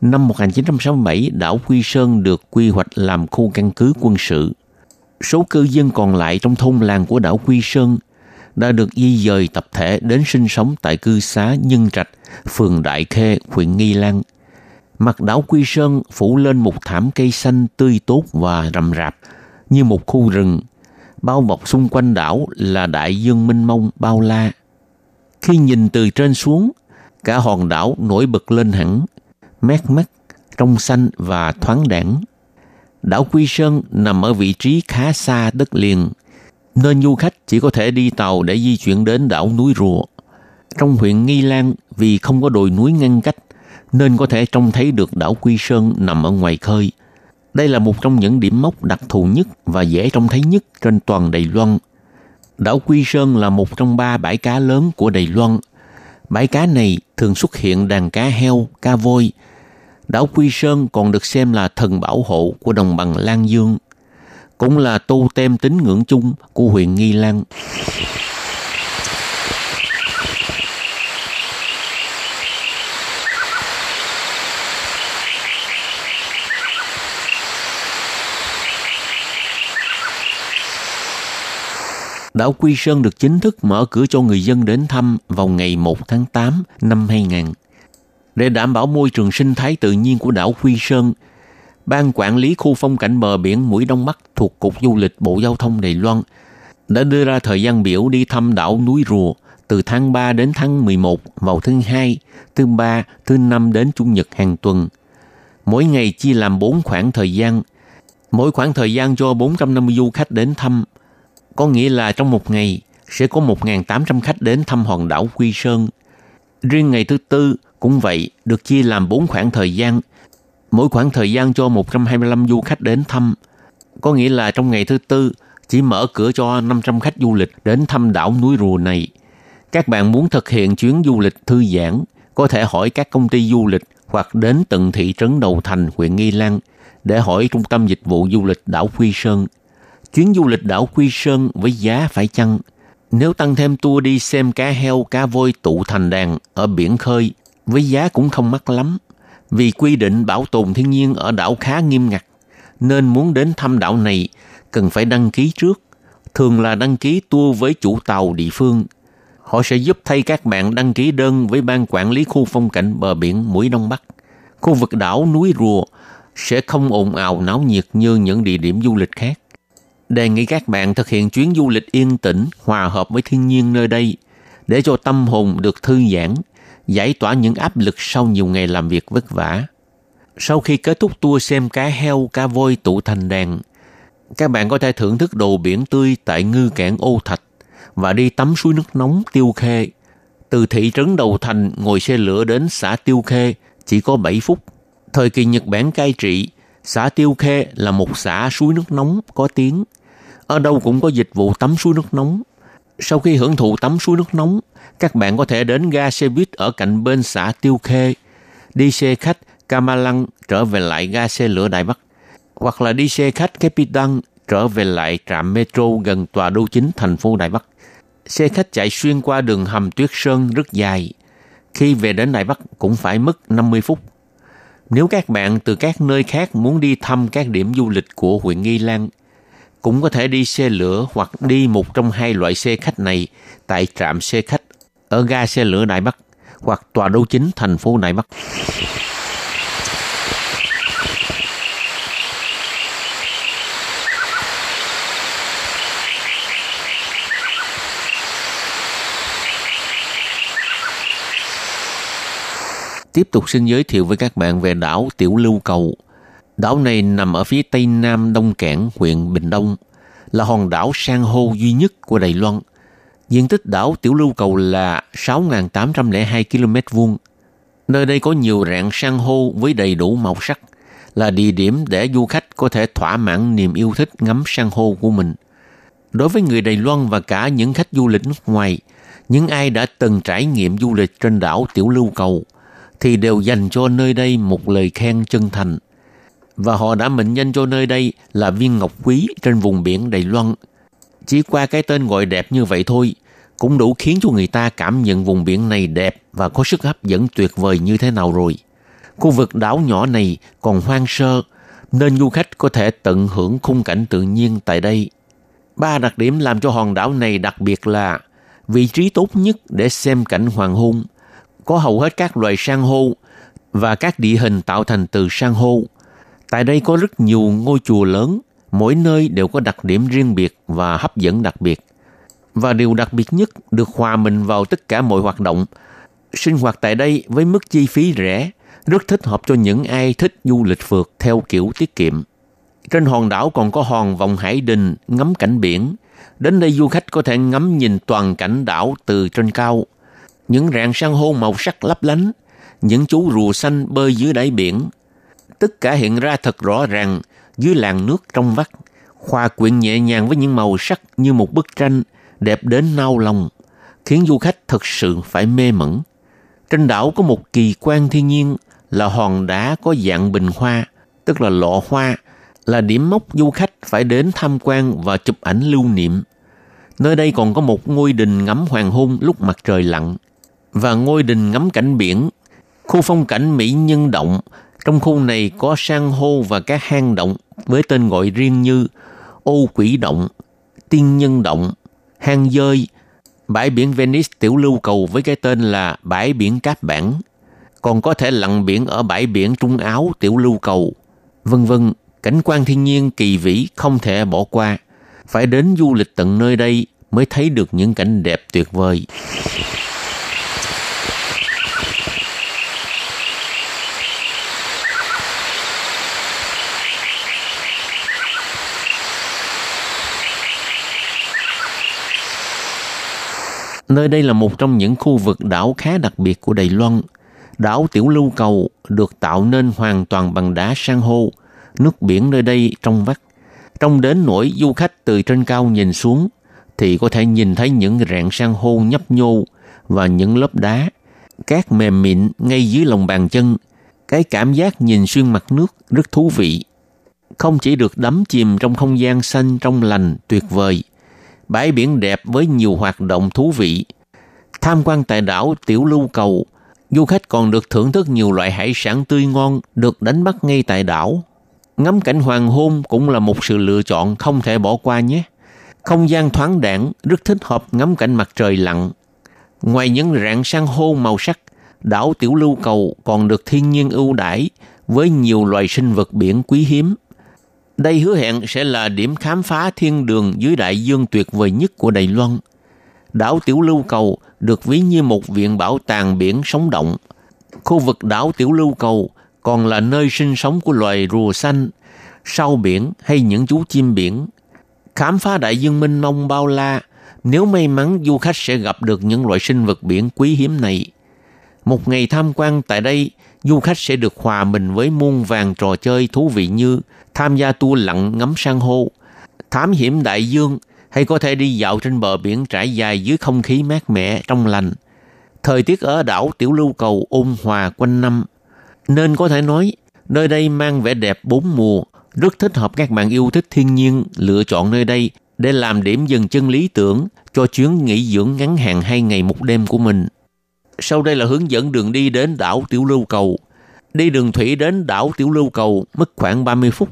Năm 1967, đảo Quy Sơn được quy hoạch làm khu căn cứ quân sự – số cư dân còn lại trong thôn làng của đảo Quy Sơn đã được di dời tập thể đến sinh sống tại cư xá Nhân Trạch, phường Đại Khê, huyện Nghi Lan. Mặt đảo Quy Sơn phủ lên một thảm cây xanh tươi tốt và rậm rạp, như một khu rừng. Bao bọc xung quanh đảo là đại dương mênh mông bao la. Khi nhìn từ trên xuống, cả hòn đảo nổi bật lên hẳn, mát mắt, trong xanh và thoáng đẳng. Đảo Quy Sơn nằm ở vị trí khá xa đất liền, nên du khách chỉ có thể đi tàu để di chuyển đến đảo núi Rùa. Trong huyện Nghi Lan, vì không có đồi núi ngăn cách, nên có thể trông thấy được đảo Quy Sơn nằm ở ngoài khơi. Đây là một trong những điểm mốc đặc thù nhất và dễ trông thấy nhất trên toàn Đài Loan. Đảo Quy Sơn là một trong ba bãi cá lớn của Đài Loan. Bãi cá này thường xuất hiện đàn cá heo, cá voi, đảo Quy Sơn còn được xem là thần bảo hộ của đồng bằng Lan Dương, cũng là tu tem tín ngưỡng chung của huyện Nghi Lan. Đảo Quy Sơn được chính thức mở cửa cho người dân đến thăm vào ngày 1 tháng 8 năm 2000 để đảm bảo môi trường sinh thái tự nhiên của đảo Quy Sơn, Ban quản lý khu phong cảnh bờ biển Mũi Đông Bắc thuộc Cục Du lịch Bộ Giao thông Đài Loan đã đưa ra thời gian biểu đi thăm đảo núi Rùa từ tháng 3 đến tháng 11 vào thứ hai, thứ ba, thứ năm đến chủ nhật hàng tuần. Mỗi ngày chia làm 4 khoảng thời gian. Mỗi khoảng thời gian cho 450 du khách đến thăm. Có nghĩa là trong một ngày sẽ có 1.800 khách đến thăm hòn đảo Quy Sơn. Riêng ngày thứ tư cũng vậy, được chia làm 4 khoảng thời gian. Mỗi khoảng thời gian cho 125 du khách đến thăm. Có nghĩa là trong ngày thứ tư, chỉ mở cửa cho 500 khách du lịch đến thăm đảo núi rùa này. Các bạn muốn thực hiện chuyến du lịch thư giãn, có thể hỏi các công ty du lịch hoặc đến tận thị trấn Đầu Thành, huyện Nghi Lan để hỏi trung tâm dịch vụ du lịch đảo Quy Sơn. Chuyến du lịch đảo Quy Sơn với giá phải chăng? Nếu tăng thêm tour đi xem cá heo, cá voi tụ thành đàn ở biển khơi, với giá cũng không mắc lắm. Vì quy định bảo tồn thiên nhiên ở đảo khá nghiêm ngặt, nên muốn đến thăm đảo này cần phải đăng ký trước. Thường là đăng ký tour với chủ tàu địa phương. Họ sẽ giúp thay các bạn đăng ký đơn với ban quản lý khu phong cảnh bờ biển mũi Đông Bắc. Khu vực đảo núi Rùa sẽ không ồn ào náo nhiệt như những địa điểm du lịch khác. Đề nghị các bạn thực hiện chuyến du lịch yên tĩnh, hòa hợp với thiên nhiên nơi đây, để cho tâm hồn được thư giãn, giải tỏa những áp lực sau nhiều ngày làm việc vất vả. Sau khi kết thúc tour xem cá heo, cá voi tụ thành đàn, các bạn có thể thưởng thức đồ biển tươi tại ngư cảng Ô Thạch và đi tắm suối nước nóng Tiêu Khê. Từ thị trấn Đầu Thành ngồi xe lửa đến xã Tiêu Khê chỉ có 7 phút. Thời kỳ Nhật Bản cai trị, xã Tiêu Khê là một xã suối nước nóng có tiếng. Ở đâu cũng có dịch vụ tắm suối nước nóng. Sau khi hưởng thụ tắm suối nước nóng, các bạn có thể đến ga xe buýt ở cạnh bên xã Tiêu Khê, đi xe khách Kamalang trở về lại ga xe lửa Đài Bắc, hoặc là đi xe khách Capitan trở về lại trạm metro gần tòa đô chính thành phố Đài Bắc. Xe khách chạy xuyên qua đường hầm tuyết sơn rất dài. Khi về đến Đài Bắc cũng phải mất 50 phút. Nếu các bạn từ các nơi khác muốn đi thăm các điểm du lịch của huyện Nghi Lan, cũng có thể đi xe lửa hoặc đi một trong hai loại xe khách này tại trạm xe khách ở ga xe lửa Đại Bắc hoặc tòa đô chính thành phố Đại Bắc. Tiếp tục xin giới thiệu với các bạn về đảo Tiểu Lưu Cầu. Đảo này nằm ở phía tây nam Đông Cảng, huyện Bình Đông, là hòn đảo san hô duy nhất của Đài Loan. Diện tích đảo Tiểu Lưu Cầu là 6.802 km vuông. Nơi đây có nhiều rạn san hô với đầy đủ màu sắc, là địa điểm để du khách có thể thỏa mãn niềm yêu thích ngắm san hô của mình. Đối với người Đài Loan và cả những khách du lịch nước ngoài, những ai đã từng trải nghiệm du lịch trên đảo Tiểu Lưu Cầu – thì đều dành cho nơi đây một lời khen chân thành. Và họ đã mệnh danh cho nơi đây là viên ngọc quý trên vùng biển Đài Loan. Chỉ qua cái tên gọi đẹp như vậy thôi, cũng đủ khiến cho người ta cảm nhận vùng biển này đẹp và có sức hấp dẫn tuyệt vời như thế nào rồi. Khu vực đảo nhỏ này còn hoang sơ, nên du khách có thể tận hưởng khung cảnh tự nhiên tại đây. Ba đặc điểm làm cho hòn đảo này đặc biệt là vị trí tốt nhất để xem cảnh hoàng hôn – có hầu hết các loài san hô và các địa hình tạo thành từ san hô. Tại đây có rất nhiều ngôi chùa lớn, mỗi nơi đều có đặc điểm riêng biệt và hấp dẫn đặc biệt. Và điều đặc biệt nhất được hòa mình vào tất cả mọi hoạt động. Sinh hoạt tại đây với mức chi phí rẻ, rất thích hợp cho những ai thích du lịch phượt theo kiểu tiết kiệm. Trên hòn đảo còn có hòn vòng hải đình ngắm cảnh biển. Đến đây du khách có thể ngắm nhìn toàn cảnh đảo từ trên cao những rạn san hô màu sắc lấp lánh, những chú rùa xanh bơi dưới đáy biển. Tất cả hiện ra thật rõ ràng dưới làn nước trong vắt, hòa quyện nhẹ nhàng với những màu sắc như một bức tranh đẹp đến nao lòng, khiến du khách thật sự phải mê mẩn. Trên đảo có một kỳ quan thiên nhiên là hòn đá có dạng bình hoa, tức là lọ hoa, là điểm mốc du khách phải đến tham quan và chụp ảnh lưu niệm. Nơi đây còn có một ngôi đình ngắm hoàng hôn lúc mặt trời lặn và ngôi đình ngắm cảnh biển. Khu phong cảnh Mỹ Nhân Động, trong khu này có san hô và các hang động với tên gọi riêng như Ô Quỷ Động, Tiên Nhân Động, Hang Dơi, bãi biển Venice tiểu lưu cầu với cái tên là bãi biển cát Bản, còn có thể lặn biển ở bãi biển Trung Áo tiểu lưu cầu, vân vân. Cảnh quan thiên nhiên kỳ vĩ không thể bỏ qua. Phải đến du lịch tận nơi đây mới thấy được những cảnh đẹp tuyệt vời. Nơi đây là một trong những khu vực đảo khá đặc biệt của Đài Loan. Đảo Tiểu Lưu Cầu được tạo nên hoàn toàn bằng đá san hô, nước biển nơi đây trong vắt. Trong đến nỗi du khách từ trên cao nhìn xuống thì có thể nhìn thấy những rạn san hô nhấp nhô và những lớp đá, cát mềm mịn ngay dưới lòng bàn chân. Cái cảm giác nhìn xuyên mặt nước rất thú vị. Không chỉ được đắm chìm trong không gian xanh trong lành tuyệt vời, bãi biển đẹp với nhiều hoạt động thú vị. Tham quan tại đảo Tiểu Lưu Cầu, du khách còn được thưởng thức nhiều loại hải sản tươi ngon được đánh bắt ngay tại đảo. Ngắm cảnh hoàng hôn cũng là một sự lựa chọn không thể bỏ qua nhé. Không gian thoáng đãng rất thích hợp ngắm cảnh mặt trời lặn. Ngoài những rạn san hô màu sắc, đảo Tiểu Lưu Cầu còn được thiên nhiên ưu đãi với nhiều loài sinh vật biển quý hiếm. Đây hứa hẹn sẽ là điểm khám phá thiên đường dưới đại dương tuyệt vời nhất của Đài Loan. Đảo Tiểu Lưu Cầu được ví như một viện bảo tàng biển sống động. Khu vực đảo Tiểu Lưu Cầu còn là nơi sinh sống của loài rùa xanh, sau biển hay những chú chim biển. Khám phá đại dương mênh mông bao la, nếu may mắn du khách sẽ gặp được những loại sinh vật biển quý hiếm này. Một ngày tham quan tại đây, du khách sẽ được hòa mình với muôn vàng trò chơi thú vị như tham gia tour lặn ngắm san hô, thám hiểm đại dương hay có thể đi dạo trên bờ biển trải dài dưới không khí mát mẻ trong lành. Thời tiết ở đảo Tiểu Lưu Cầu ôn hòa quanh năm, nên có thể nói nơi đây mang vẻ đẹp bốn mùa, rất thích hợp các bạn yêu thích thiên nhiên lựa chọn nơi đây để làm điểm dừng chân lý tưởng cho chuyến nghỉ dưỡng ngắn hạn hai ngày một đêm của mình. Sau đây là hướng dẫn đường đi đến đảo Tiểu Lưu Cầu. Đi đường thủy đến đảo Tiểu Lưu Cầu mất khoảng 30 phút.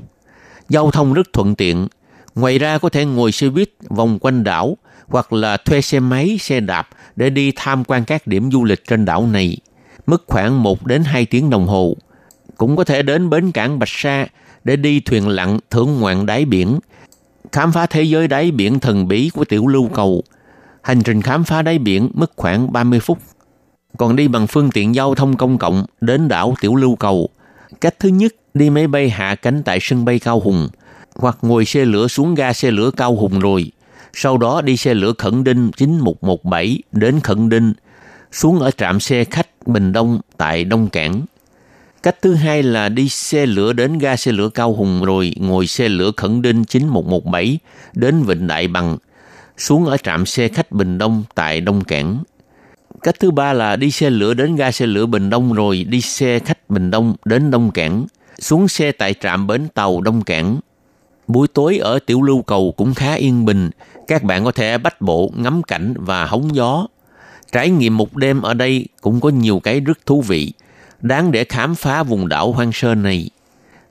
Giao thông rất thuận tiện. Ngoài ra có thể ngồi xe buýt vòng quanh đảo hoặc là thuê xe máy, xe đạp để đi tham quan các điểm du lịch trên đảo này. Mất khoảng 1 đến 2 tiếng đồng hồ. Cũng có thể đến bến cảng Bạch Sa để đi thuyền lặn thưởng ngoạn đáy biển, khám phá thế giới đáy biển thần bí của tiểu lưu cầu. Hành trình khám phá đáy biển mất khoảng 30 phút. Còn đi bằng phương tiện giao thông công cộng đến đảo Tiểu Lưu Cầu. Cách thứ nhất, đi máy bay hạ cánh tại sân bay Cao Hùng, hoặc ngồi xe lửa xuống ga xe lửa Cao Hùng rồi. Sau đó đi xe lửa Khẩn Đinh 9117 đến Khẩn Đinh, xuống ở trạm xe khách Bình Đông tại Đông Cảng. Cách thứ hai là đi xe lửa đến ga xe lửa Cao Hùng rồi ngồi xe lửa Khẩn Đinh 9117 đến Vịnh Đại Bằng, xuống ở trạm xe khách Bình Đông tại Đông Cảng. Cách thứ ba là đi xe lửa đến ga xe lửa Bình Đông rồi đi xe khách Bình Đông đến Đông Cảng, xuống xe tại trạm bến tàu Đông Cảng. Buổi tối ở Tiểu Lưu Cầu cũng khá yên bình, các bạn có thể bách bộ ngắm cảnh và hóng gió. Trải nghiệm một đêm ở đây cũng có nhiều cái rất thú vị, đáng để khám phá vùng đảo hoang sơ này.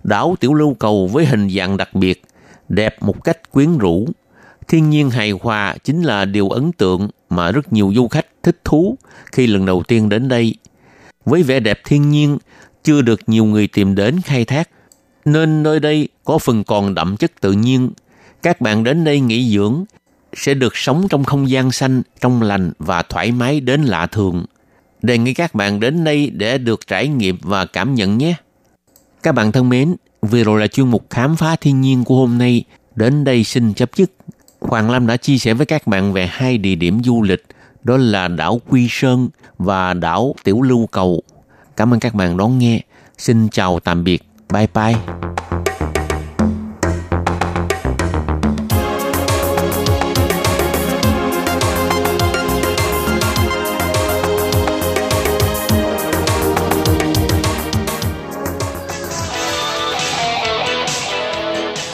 Đảo Tiểu Lưu Cầu với hình dạng đặc biệt, đẹp một cách quyến rũ. Thiên nhiên hài hòa chính là điều ấn tượng mà rất nhiều du khách thích thú khi lần đầu tiên đến đây. Với vẻ đẹp thiên nhiên, chưa được nhiều người tìm đến khai thác, nên nơi đây có phần còn đậm chất tự nhiên. Các bạn đến đây nghỉ dưỡng sẽ được sống trong không gian xanh, trong lành và thoải mái đến lạ thường. Đề nghị các bạn đến đây để được trải nghiệm và cảm nhận nhé. Các bạn thân mến, vừa rồi là chuyên mục khám phá thiên nhiên của hôm nay. Đến đây xin chấp dứt. Hoàng Lam đã chia sẻ với các bạn về hai địa điểm du lịch, đó là đảo Quy Sơn và đảo Tiểu Lưu Cầu. Cảm ơn các bạn đón nghe. Xin chào tạm biệt. Bye bye.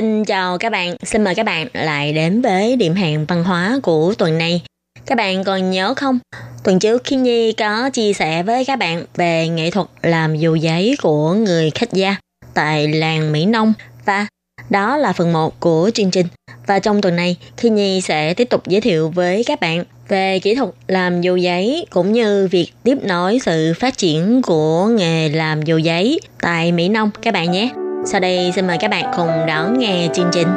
Xin chào các bạn, xin mời các bạn lại đến với điểm hẹn văn hóa của tuần này. Các bạn còn nhớ không? Tuần trước Khi Nhi có chia sẻ với các bạn về nghệ thuật làm dù giấy của người khách gia tại làng Mỹ Nông và đó là phần 1 của chương trình. Và trong tuần này, Khi Nhi sẽ tiếp tục giới thiệu với các bạn về kỹ thuật làm dù giấy cũng như việc tiếp nối sự phát triển của nghề làm dù giấy tại Mỹ Nông các bạn nhé. Sau đây xin mời các bạn cùng đón nghe chương trình.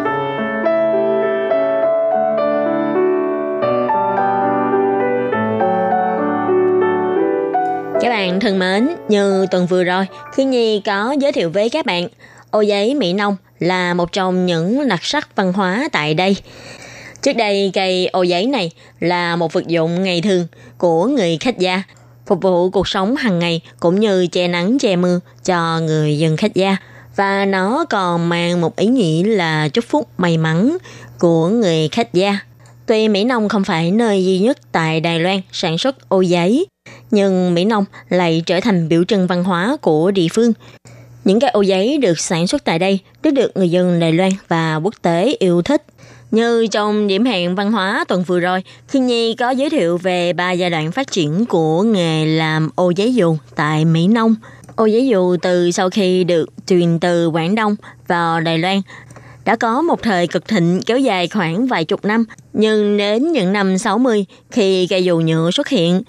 Các bạn thân mến, như tuần vừa rồi, Khi Nhi có giới thiệu với các bạn, ô giấy Mỹ Nông là một trong những đặc sắc văn hóa tại đây. Trước đây, cây ô giấy này là một vật dụng ngày thường của người khách gia, phục vụ cuộc sống hàng ngày cũng như che nắng che mưa cho người dân khách gia. Và nó còn mang một ý nghĩa là chúc phúc may mắn của người khách gia. Tuy Mỹ Nông không phải nơi duy nhất tại Đài Loan sản xuất ô giấy, nhưng Mỹ Nông lại trở thành biểu trưng văn hóa của địa phương. Những cái ô giấy được sản xuất tại đây rất được người dân Đài Loan và quốc tế yêu thích. Như trong điểm hẹn văn hóa tuần vừa rồi, Khi Nhi có giới thiệu về ba giai đoạn phát triển của nghề làm ô giấy dùng tại Mỹ Nông. Ô giấy dù từ sau khi được truyền từ Quảng Đông vào Đài Loan đã có một thời cực thịnh kéo dài khoảng vài chục năm, nhưng đến những năm 60 khi cây dù nhựa xuất hiện,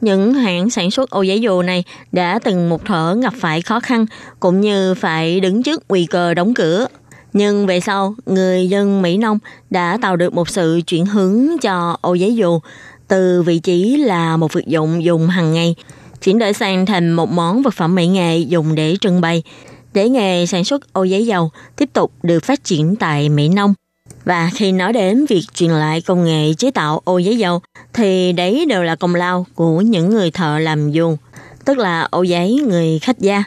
những hãng sản xuất ô giấy dù này đã từng một thở gặp phải khó khăn cũng như phải đứng trước nguy cơ đóng cửa. Nhưng về sau, người dân Mỹ Nông đã tạo được một sự chuyển hướng cho ô giấy dù từ vị trí là một vật dụng dùng hàng ngày, chuyển đổi sang thành một món vật phẩm mỹ nghệ dùng để trưng bày, để nghề sản xuất ô giấy dầu tiếp tục được phát triển tại Mỹ Nông. Và khi nói đến việc truyền lại công nghệ chế tạo ô giấy dầu, thì đấy đều là công lao của những người thợ làm dù, tức là ô giấy người khách gia.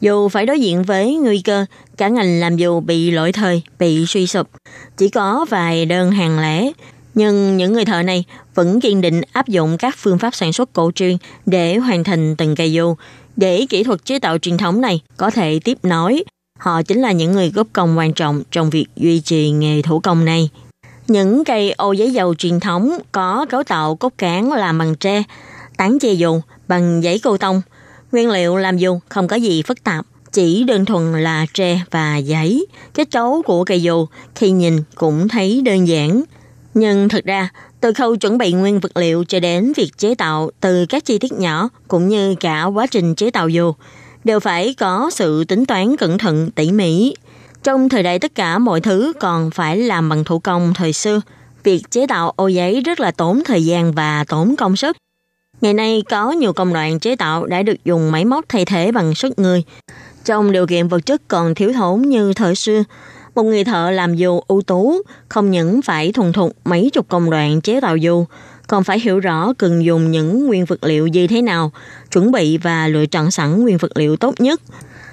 Dù phải đối diện với nguy cơ cả ngành làm dù bị lỗi thời, bị suy sụp, chỉ có vài đơn hàng lẻ, nhưng những người thợ này vẫn kiên định áp dụng các phương pháp sản xuất cổ truyền để hoàn thành từng cây dù, để kỹ thuật chế tạo truyền thống này có thể tiếp nối. Họ chính là những người góp công quan trọng trong việc duy trì nghề thủ công này. Những cây ô giấy dầu truyền thống có cấu tạo cốt cán làm bằng tre, tán che dù bằng giấy cô tông. Nguyên liệu làm dù không có gì phức tạp, chỉ đơn thuần là tre và giấy. Kết cấu của cây dù khi nhìn cũng thấy đơn giản. Nhưng thực ra, từ khâu chuẩn bị nguyên vật liệu cho đến việc chế tạo từ các chi tiết nhỏ cũng như cả quá trình chế tạo dù đều phải có sự tính toán cẩn thận tỉ mỉ. Trong thời đại tất cả mọi thứ còn phải làm bằng thủ công thời xưa, việc chế tạo ô giấy rất là tốn thời gian và tốn công sức. Ngày nay có nhiều công đoạn chế tạo đã được dùng máy móc thay thế bằng sức người. Trong điều kiện vật chất còn thiếu thốn như thời xưa, một người thợ làm dù ưu tú không những phải thuần thục mấy chục công đoạn chế tạo dù, còn phải hiểu rõ cần dùng những nguyên vật liệu như thế nào, chuẩn bị và lựa chọn sẵn nguyên vật liệu tốt nhất.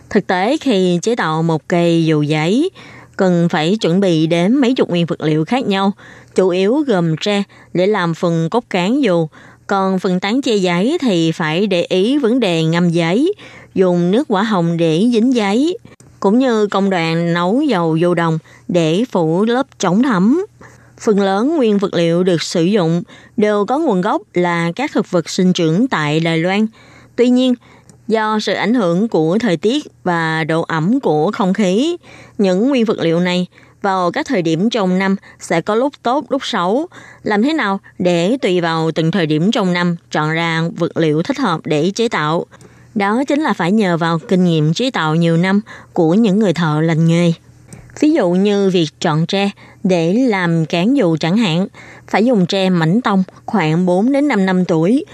Thực tế khi chế tạo một cây dù giấy, cần phải chuẩn bị đến mấy chục nguyên vật liệu khác nhau, chủ yếu gồm tre để làm phần cốt cán dù, còn phần tán che giấy thì phải để ý vấn đề ngâm giấy, dùng nước quả hồng để dính giấy, cũng như công đoạn nấu dầu vô đồng để phủ lớp chống thấm. Phần lớn nguyên vật liệu được sử dụng đều có nguồn gốc là các thực vật sinh trưởng tại Đài Loan. Tuy nhiên, do sự ảnh hưởng của thời tiết và độ ẩm của không khí, những nguyên vật liệu này vào các thời điểm trong năm sẽ có lúc tốt lúc xấu. Làm thế nào để tùy vào từng thời điểm trong năm chọn ra vật liệu thích hợp để chế tạo? Đó chính là phải nhờ vào kinh nghiệm chế tạo nhiều năm của những người thợ lành nghề. Ví dụ như việc chọn tre để làm cán dù chẳng hạn, phải dùng tre mảnh tông khoảng 4 đến 5 năm tuổi.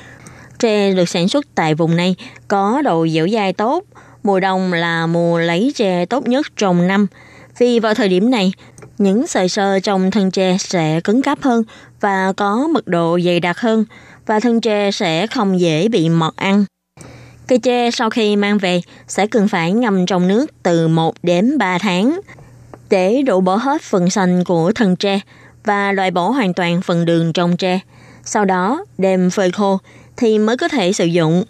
Tre được sản xuất tại vùng này có độ dẻo dai tốt, mùa đông là mùa lấy tre tốt nhất trong năm. Vì vào thời điểm này, những sợi sơ trong thân tre sẽ cứng cáp hơn và có mật độ dày đặc hơn và thân tre sẽ không dễ bị mọt ăn. Cây tre sau khi mang về sẽ cần phải ngâm trong nước từ 1 đến 3 tháng để đổ bỏ hết phần xanh của thân tre và loại bỏ hoàn toàn phần đường trong tre. Sau đó đem phơi khô thì mới có thể sử dụng.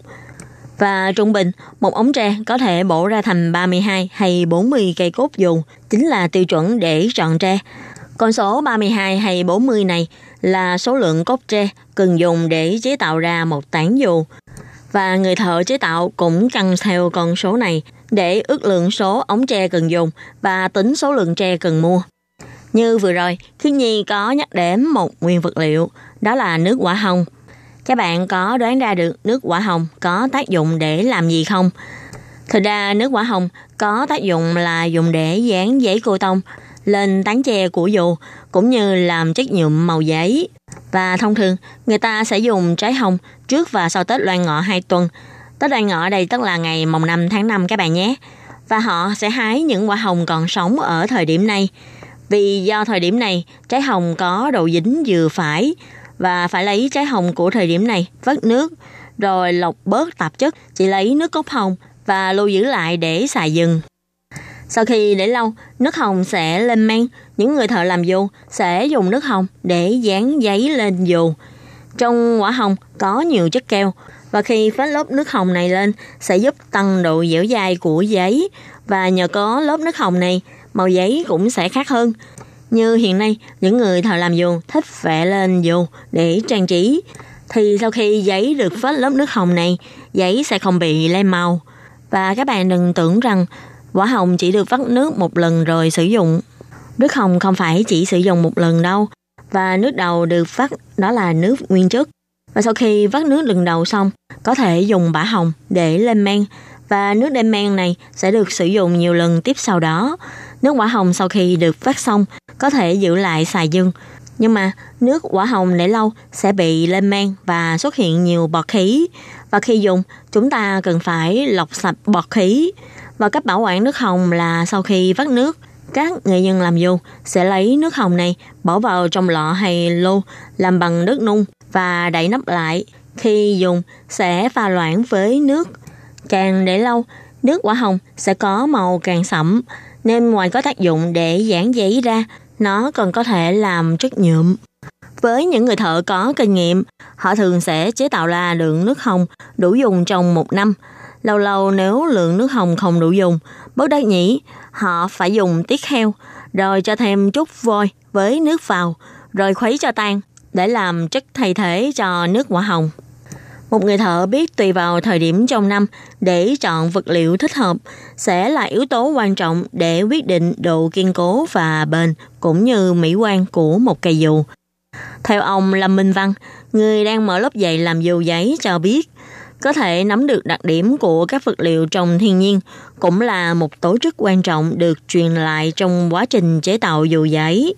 Và trung bình, một ống tre có thể bổ ra thành 32 hay 40 cây cốt dù, chính là tiêu chuẩn để chọn tre. Con số 32 hay 40 này là số lượng cốt tre cần dùng để chế tạo ra một tán dù. Và người thợ chế tạo cũng căn theo con số này để ước lượng số ống tre cần dùng và tính số lượng tre cần mua. Như vừa rồi, Khiết Nhi có nhắc đến một nguyên vật liệu, đó là nước quả hồng. Các bạn có đoán ra được nước quả hồng có tác dụng để làm gì không? Thực ra nước quả hồng có tác dụng là dùng để dán giấy cô tông lên tán tre của dù cũng như làm chất nhuộm màu giấy. Và thông thường, người ta sẽ dùng trái hồng trước và sau Tết Loan Ngọ 2 tuần. Tết Loan Ngọ đây tức là ngày mồng 5 tháng 5 các bạn nhé. Và họ sẽ hái những quả hồng còn sống ở thời điểm này. Vì do thời điểm này, trái hồng có độ dính vừa phải và phải lấy trái hồng của thời điểm này vắt nước rồi lọc bớt tạp chất, chỉ lấy nước cốt hồng và lưu giữ lại để xài dừng. Sau khi để lâu, nước hồng sẽ lên men. Những người thợ làm dù sẽ dùng nước hồng để dán giấy lên dù. Trong quả hồng có nhiều chất keo và khi phết lớp nước hồng này lên sẽ giúp tăng độ dẻo dai của giấy và nhờ có lớp nước hồng này màu giấy cũng sẽ khác hơn. Như hiện nay, những người thợ làm dù thích vẽ lên dù để trang trí, thì sau khi giấy được phết lớp nước hồng này, giấy sẽ không bị lem màu. Và các bạn đừng tưởng rằng quả hồng chỉ được vắt nước một lần rồi sử dụng. Nước hồng không phải chỉ sử dụng một lần đâu, và nước đầu được vắt đó là nước nguyên chất. Và sau khi vắt nước lần đầu xong, có thể dùng bã hồng để lên men và nước đem men này sẽ được sử dụng nhiều lần tiếp sau đó. Nước quả hồng sau khi được vắt xong có thể giữ lại xài dưng. Nhưng mà nước quả hồng để lâu sẽ bị lên men và xuất hiện nhiều bọt khí. Và khi dùng, chúng ta cần phải lọc sạch bọt khí. Và cách bảo quản nước hồng là sau khi vắt nước, các nghệ nhân làm dù sẽ lấy nước hồng này bỏ vào trong lọ hay lô làm bằng nước nung và đậy nắp lại. Khi dùng sẽ pha loãng với nước. Càng để lâu, nước quả hồng sẽ có màu càng sẫm nên ngoài có tác dụng để dán giấy ra, nó còn có thể làm chất nhuộm. Với những người thợ có kinh nghiệm, họ thường sẽ chế tạo ra lượng nước hồng đủ dùng trong một năm. Lâu lâu nếu lượng nước hồng không đủ dùng, bất đắc nhĩ, họ phải dùng tiết heo, rồi cho thêm chút vôi với nước vào, rồi khuấy cho tan để làm chất thay thế cho nước quả hồng. Một người thợ biết tùy vào thời điểm trong năm để chọn vật liệu thích hợp sẽ là yếu tố quan trọng để quyết định độ kiên cố và bền cũng như mỹ quan của một cây dù. Theo ông Lâm Minh Văn, người đang mở lớp dạy làm dù giấy cho biết, có thể nắm được đặc điểm của các vật liệu trong thiên nhiên, cũng là một tố rất quan trọng được truyền lại trong quá trình chế tạo dù giấy.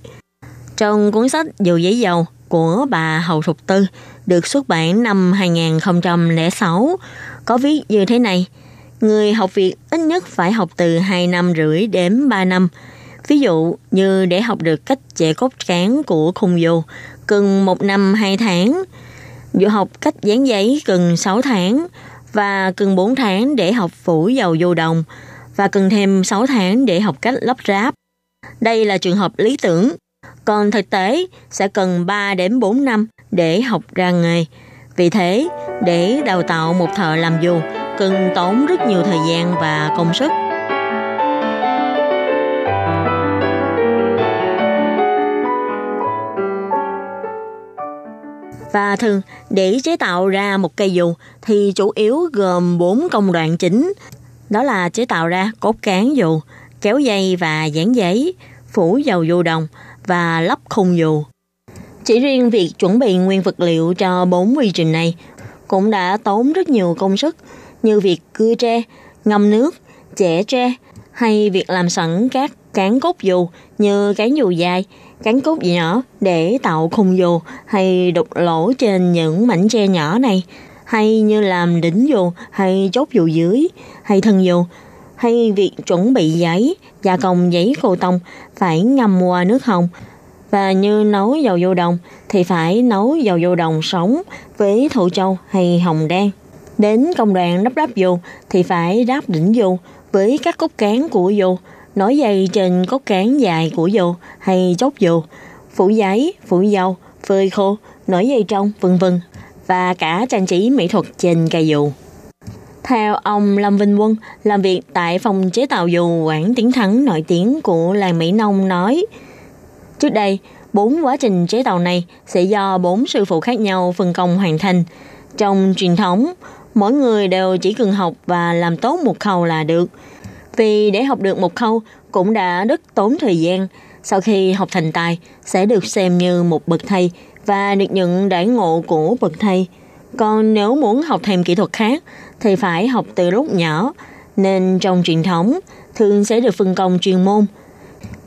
Trong cuốn sách Dù giấy dầu của bà Hầu Thục Tư, được xuất bản năm 2006 có viết như thế này. Người học Việt ít nhất phải học từ 2 năm rưỡi đến 3 năm. Ví dụ như để học được cách chế cốt cán của khung dù cần 1 năm 2 tháng. Dự học cách dán giấy cần 6 tháng và cần 4 tháng để học phủ dầu vô đồng và cần thêm 6 tháng để học cách lắp ráp. Đây là trường hợp lý tưởng còn thực tế sẽ cần 3 đến 4 năm để học ra nghề. Vì thế, để đào tạo một thợ làm dù cần tốn rất nhiều thời gian và công sức. Và thường, để chế tạo ra một cây dù thì chủ yếu gồm 4 công đoạn chính. Đó là chế tạo ra cốt cán dù, kéo dây và dán giấy, phủ dầu dù đồng – và lắp khung dù. Chỉ riêng việc chuẩn bị nguyên vật liệu cho bốn quy trình này cũng đã tốn rất nhiều công sức như việc cưa tre, ngâm nước, chẻ tre hay việc làm sẵn các cán cốt dù như cán dù dài, cán cốt nhỏ để tạo khung dù hay đục lỗ trên những mảnh tre nhỏ này hay như làm đỉnh dù hay chốt dù dưới hay thân dù hay việc chuẩn bị giấy, gia công giấy cô tông phải ngâm qua nước hồng. Và như nấu dầu vô đồng thì phải nấu dầu vô đồng sống với thụ châu hay hồng đen. Đến công đoạn đắp đắp dù thì phải đắp đỉnh dù với các cốt cán của dù, nối dây trên cốt cán dài của dù hay chốt dù, phủ giấy, phủ dầu, phơi khô, nổi dây trong, vân vân và cả trang trí mỹ thuật trên cây dù. Theo ông Lâm Vinh Quân, làm việc tại phòng chế tạo dù Quảng Tiến Thắng nổi tiếng của làng Mỹ Nông nói, trước đây, bốn quá trình chế tạo này sẽ do bốn sư phụ khác nhau phân công hoàn thành. Trong truyền thống, mỗi người đều chỉ cần học và làm tốt một khâu là được. Vì để học được một khâu cũng đã rất tốn thời gian. Sau khi học thành tài, sẽ được xem như một bậc thầy và được nhận đãi ngộ của bậc thầy. Còn nếu muốn học thêm kỹ thuật khác thì phải học từ lúc nhỏ, nên trong truyền thống thường sẽ được phân công chuyên môn.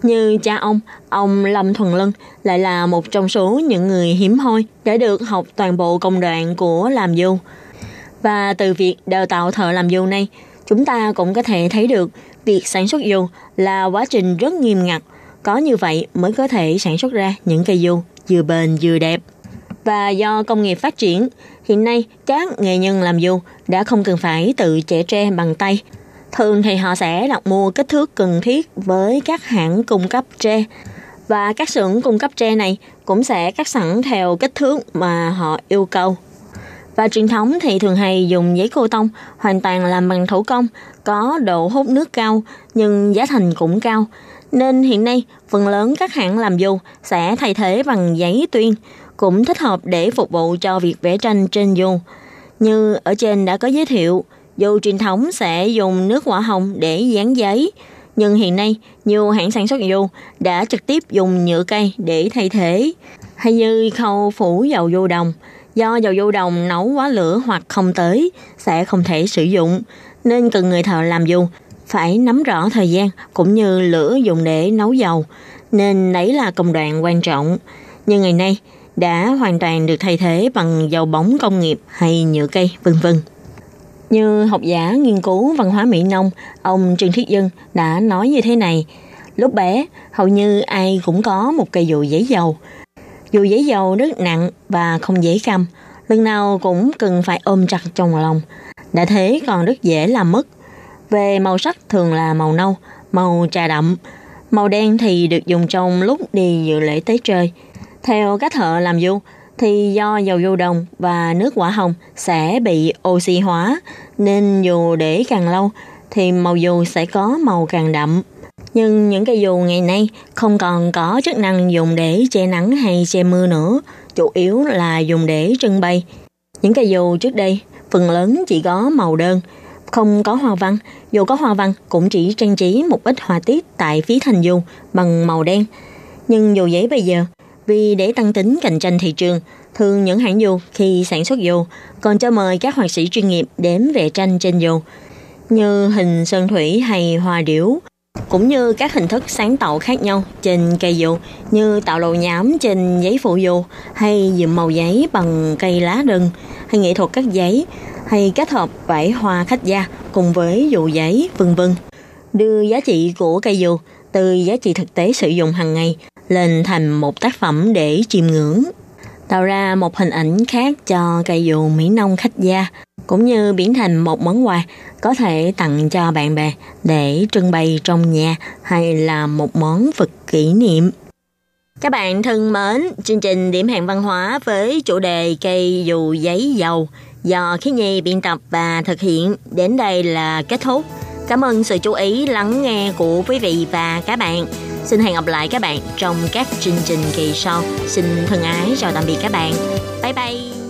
Như cha ông, ông Lâm Thuần Lân lại là một trong số những người hiếm hoi để được học toàn bộ công đoạn của làm du. Và từ việc đào tạo thợ làm dù này, chúng ta cũng có thể thấy được việc sản xuất dù là quá trình rất nghiêm ngặt. Có như vậy mới có thể sản xuất ra những cây dù vừa bền vừa đẹp. Và do công nghiệp phát triển, hiện nay các nghệ nhân làm dù đã không cần phải tự chẻ tre bằng tay. Thường thì họ sẽ đặt mua kích thước cần thiết với các hãng cung cấp tre. Và các xưởng cung cấp tre này cũng sẽ cắt sẵn theo kích thước mà họ yêu cầu. Và truyền thống thì thường hay dùng giấy cô tông hoàn toàn làm bằng thủ công, có độ hút nước cao nhưng giá thành cũng cao. Nên hiện nay phần lớn các hãng làm dù sẽ thay thế bằng giấy tuyên, cũng thích hợp để phục vụ cho việc vẽ tranh trên dù. Như ở trên đã có giới thiệu, dù truyền thống sẽ dùng nước hỏa hồng để dán giấy, nhưng hiện nay nhiều hãng sản xuất dù đã trực tiếp dùng nhựa cây để thay thế. Hay như khâu phủ dầu vô đồng, do dầu vô đồng nấu quá lửa hoặc không tới sẽ không thể sử dụng, nên cần người thợ làm dù phải nắm rõ thời gian cũng như lửa dùng để nấu dầu, nên đấy là công đoạn quan trọng. Nhưng ngày nay đã hoàn toàn được thay thế bằng dầu bóng công nghiệp hay nhựa cây, vân vân. Như học giả nghiên cứu văn hóa Mỹ Nông, ông Trương Thiết Dân đã nói như thế này. Lúc bé, hầu như ai cũng có một cây dù giấy dầu. Dù giấy dầu rất nặng và không dễ cầm, lần nào cũng cần phải ôm chặt trong lòng. Đã thế còn rất dễ làm mất. Về màu sắc thường là màu nâu, màu trà đậm. Màu đen thì được dùng trong lúc đi dự lễ tế trời. Theo các thợ làm du, thì do dầu vô đồng và nước quả hồng sẽ bị oxy hóa, nên dù để càng lâu thì màu dù sẽ có màu càng đậm. Nhưng những cây dù ngày nay không còn có chức năng dùng để che nắng hay che mưa nữa, chủ yếu là dùng để trưng bày. Những cây dù trước đây phần lớn chỉ có màu đơn, không có hoa văn, dù có hoa văn cũng chỉ trang trí một ít họa tiết tại phía thành dù bằng màu đen. Nhưng dù giấy bây giờ, vì để tăng tính cạnh tranh thị trường, thường những hãng dù khi sản xuất dù còn cho mời các họa sĩ chuyên nghiệp đến vẽ tranh trên dù, như hình sơn thủy hay hoa điểu, cũng như các hình thức sáng tạo khác nhau trên cây dù, như tạo lầu nhám trên giấy phụ dù, hay dụm màu giấy bằng cây lá rừng, hay nghệ thuật cắt giấy, hay kết hợp vải hoa khách gia cùng với dù giấy, vân vân. Đưa giá trị của cây dù từ giá trị thực tế sử dụng hàng ngày lên thành một tác phẩm để chiêm ngưỡng tạo ra một hình ảnh khác cho cây dù mỹ nông khách gia cũng như biến thành một món quà có thể tặng cho bạn bè để trưng bày trong nhà hay là một món vật kỷ niệm. Các bạn thân mến, chương trình điểm hẹn văn hóa với chủ đề cây dù giấy dầu do Khí Nhi biên tập và thực hiện đến đây là kết thúc. Cảm ơn sự chú ý, lắng nghe của quý vị và các bạn. Xin hẹn gặp lại các bạn trong các chương trình kỳ sau. Xin thân ái, chào tạm biệt các bạn. Bye bye.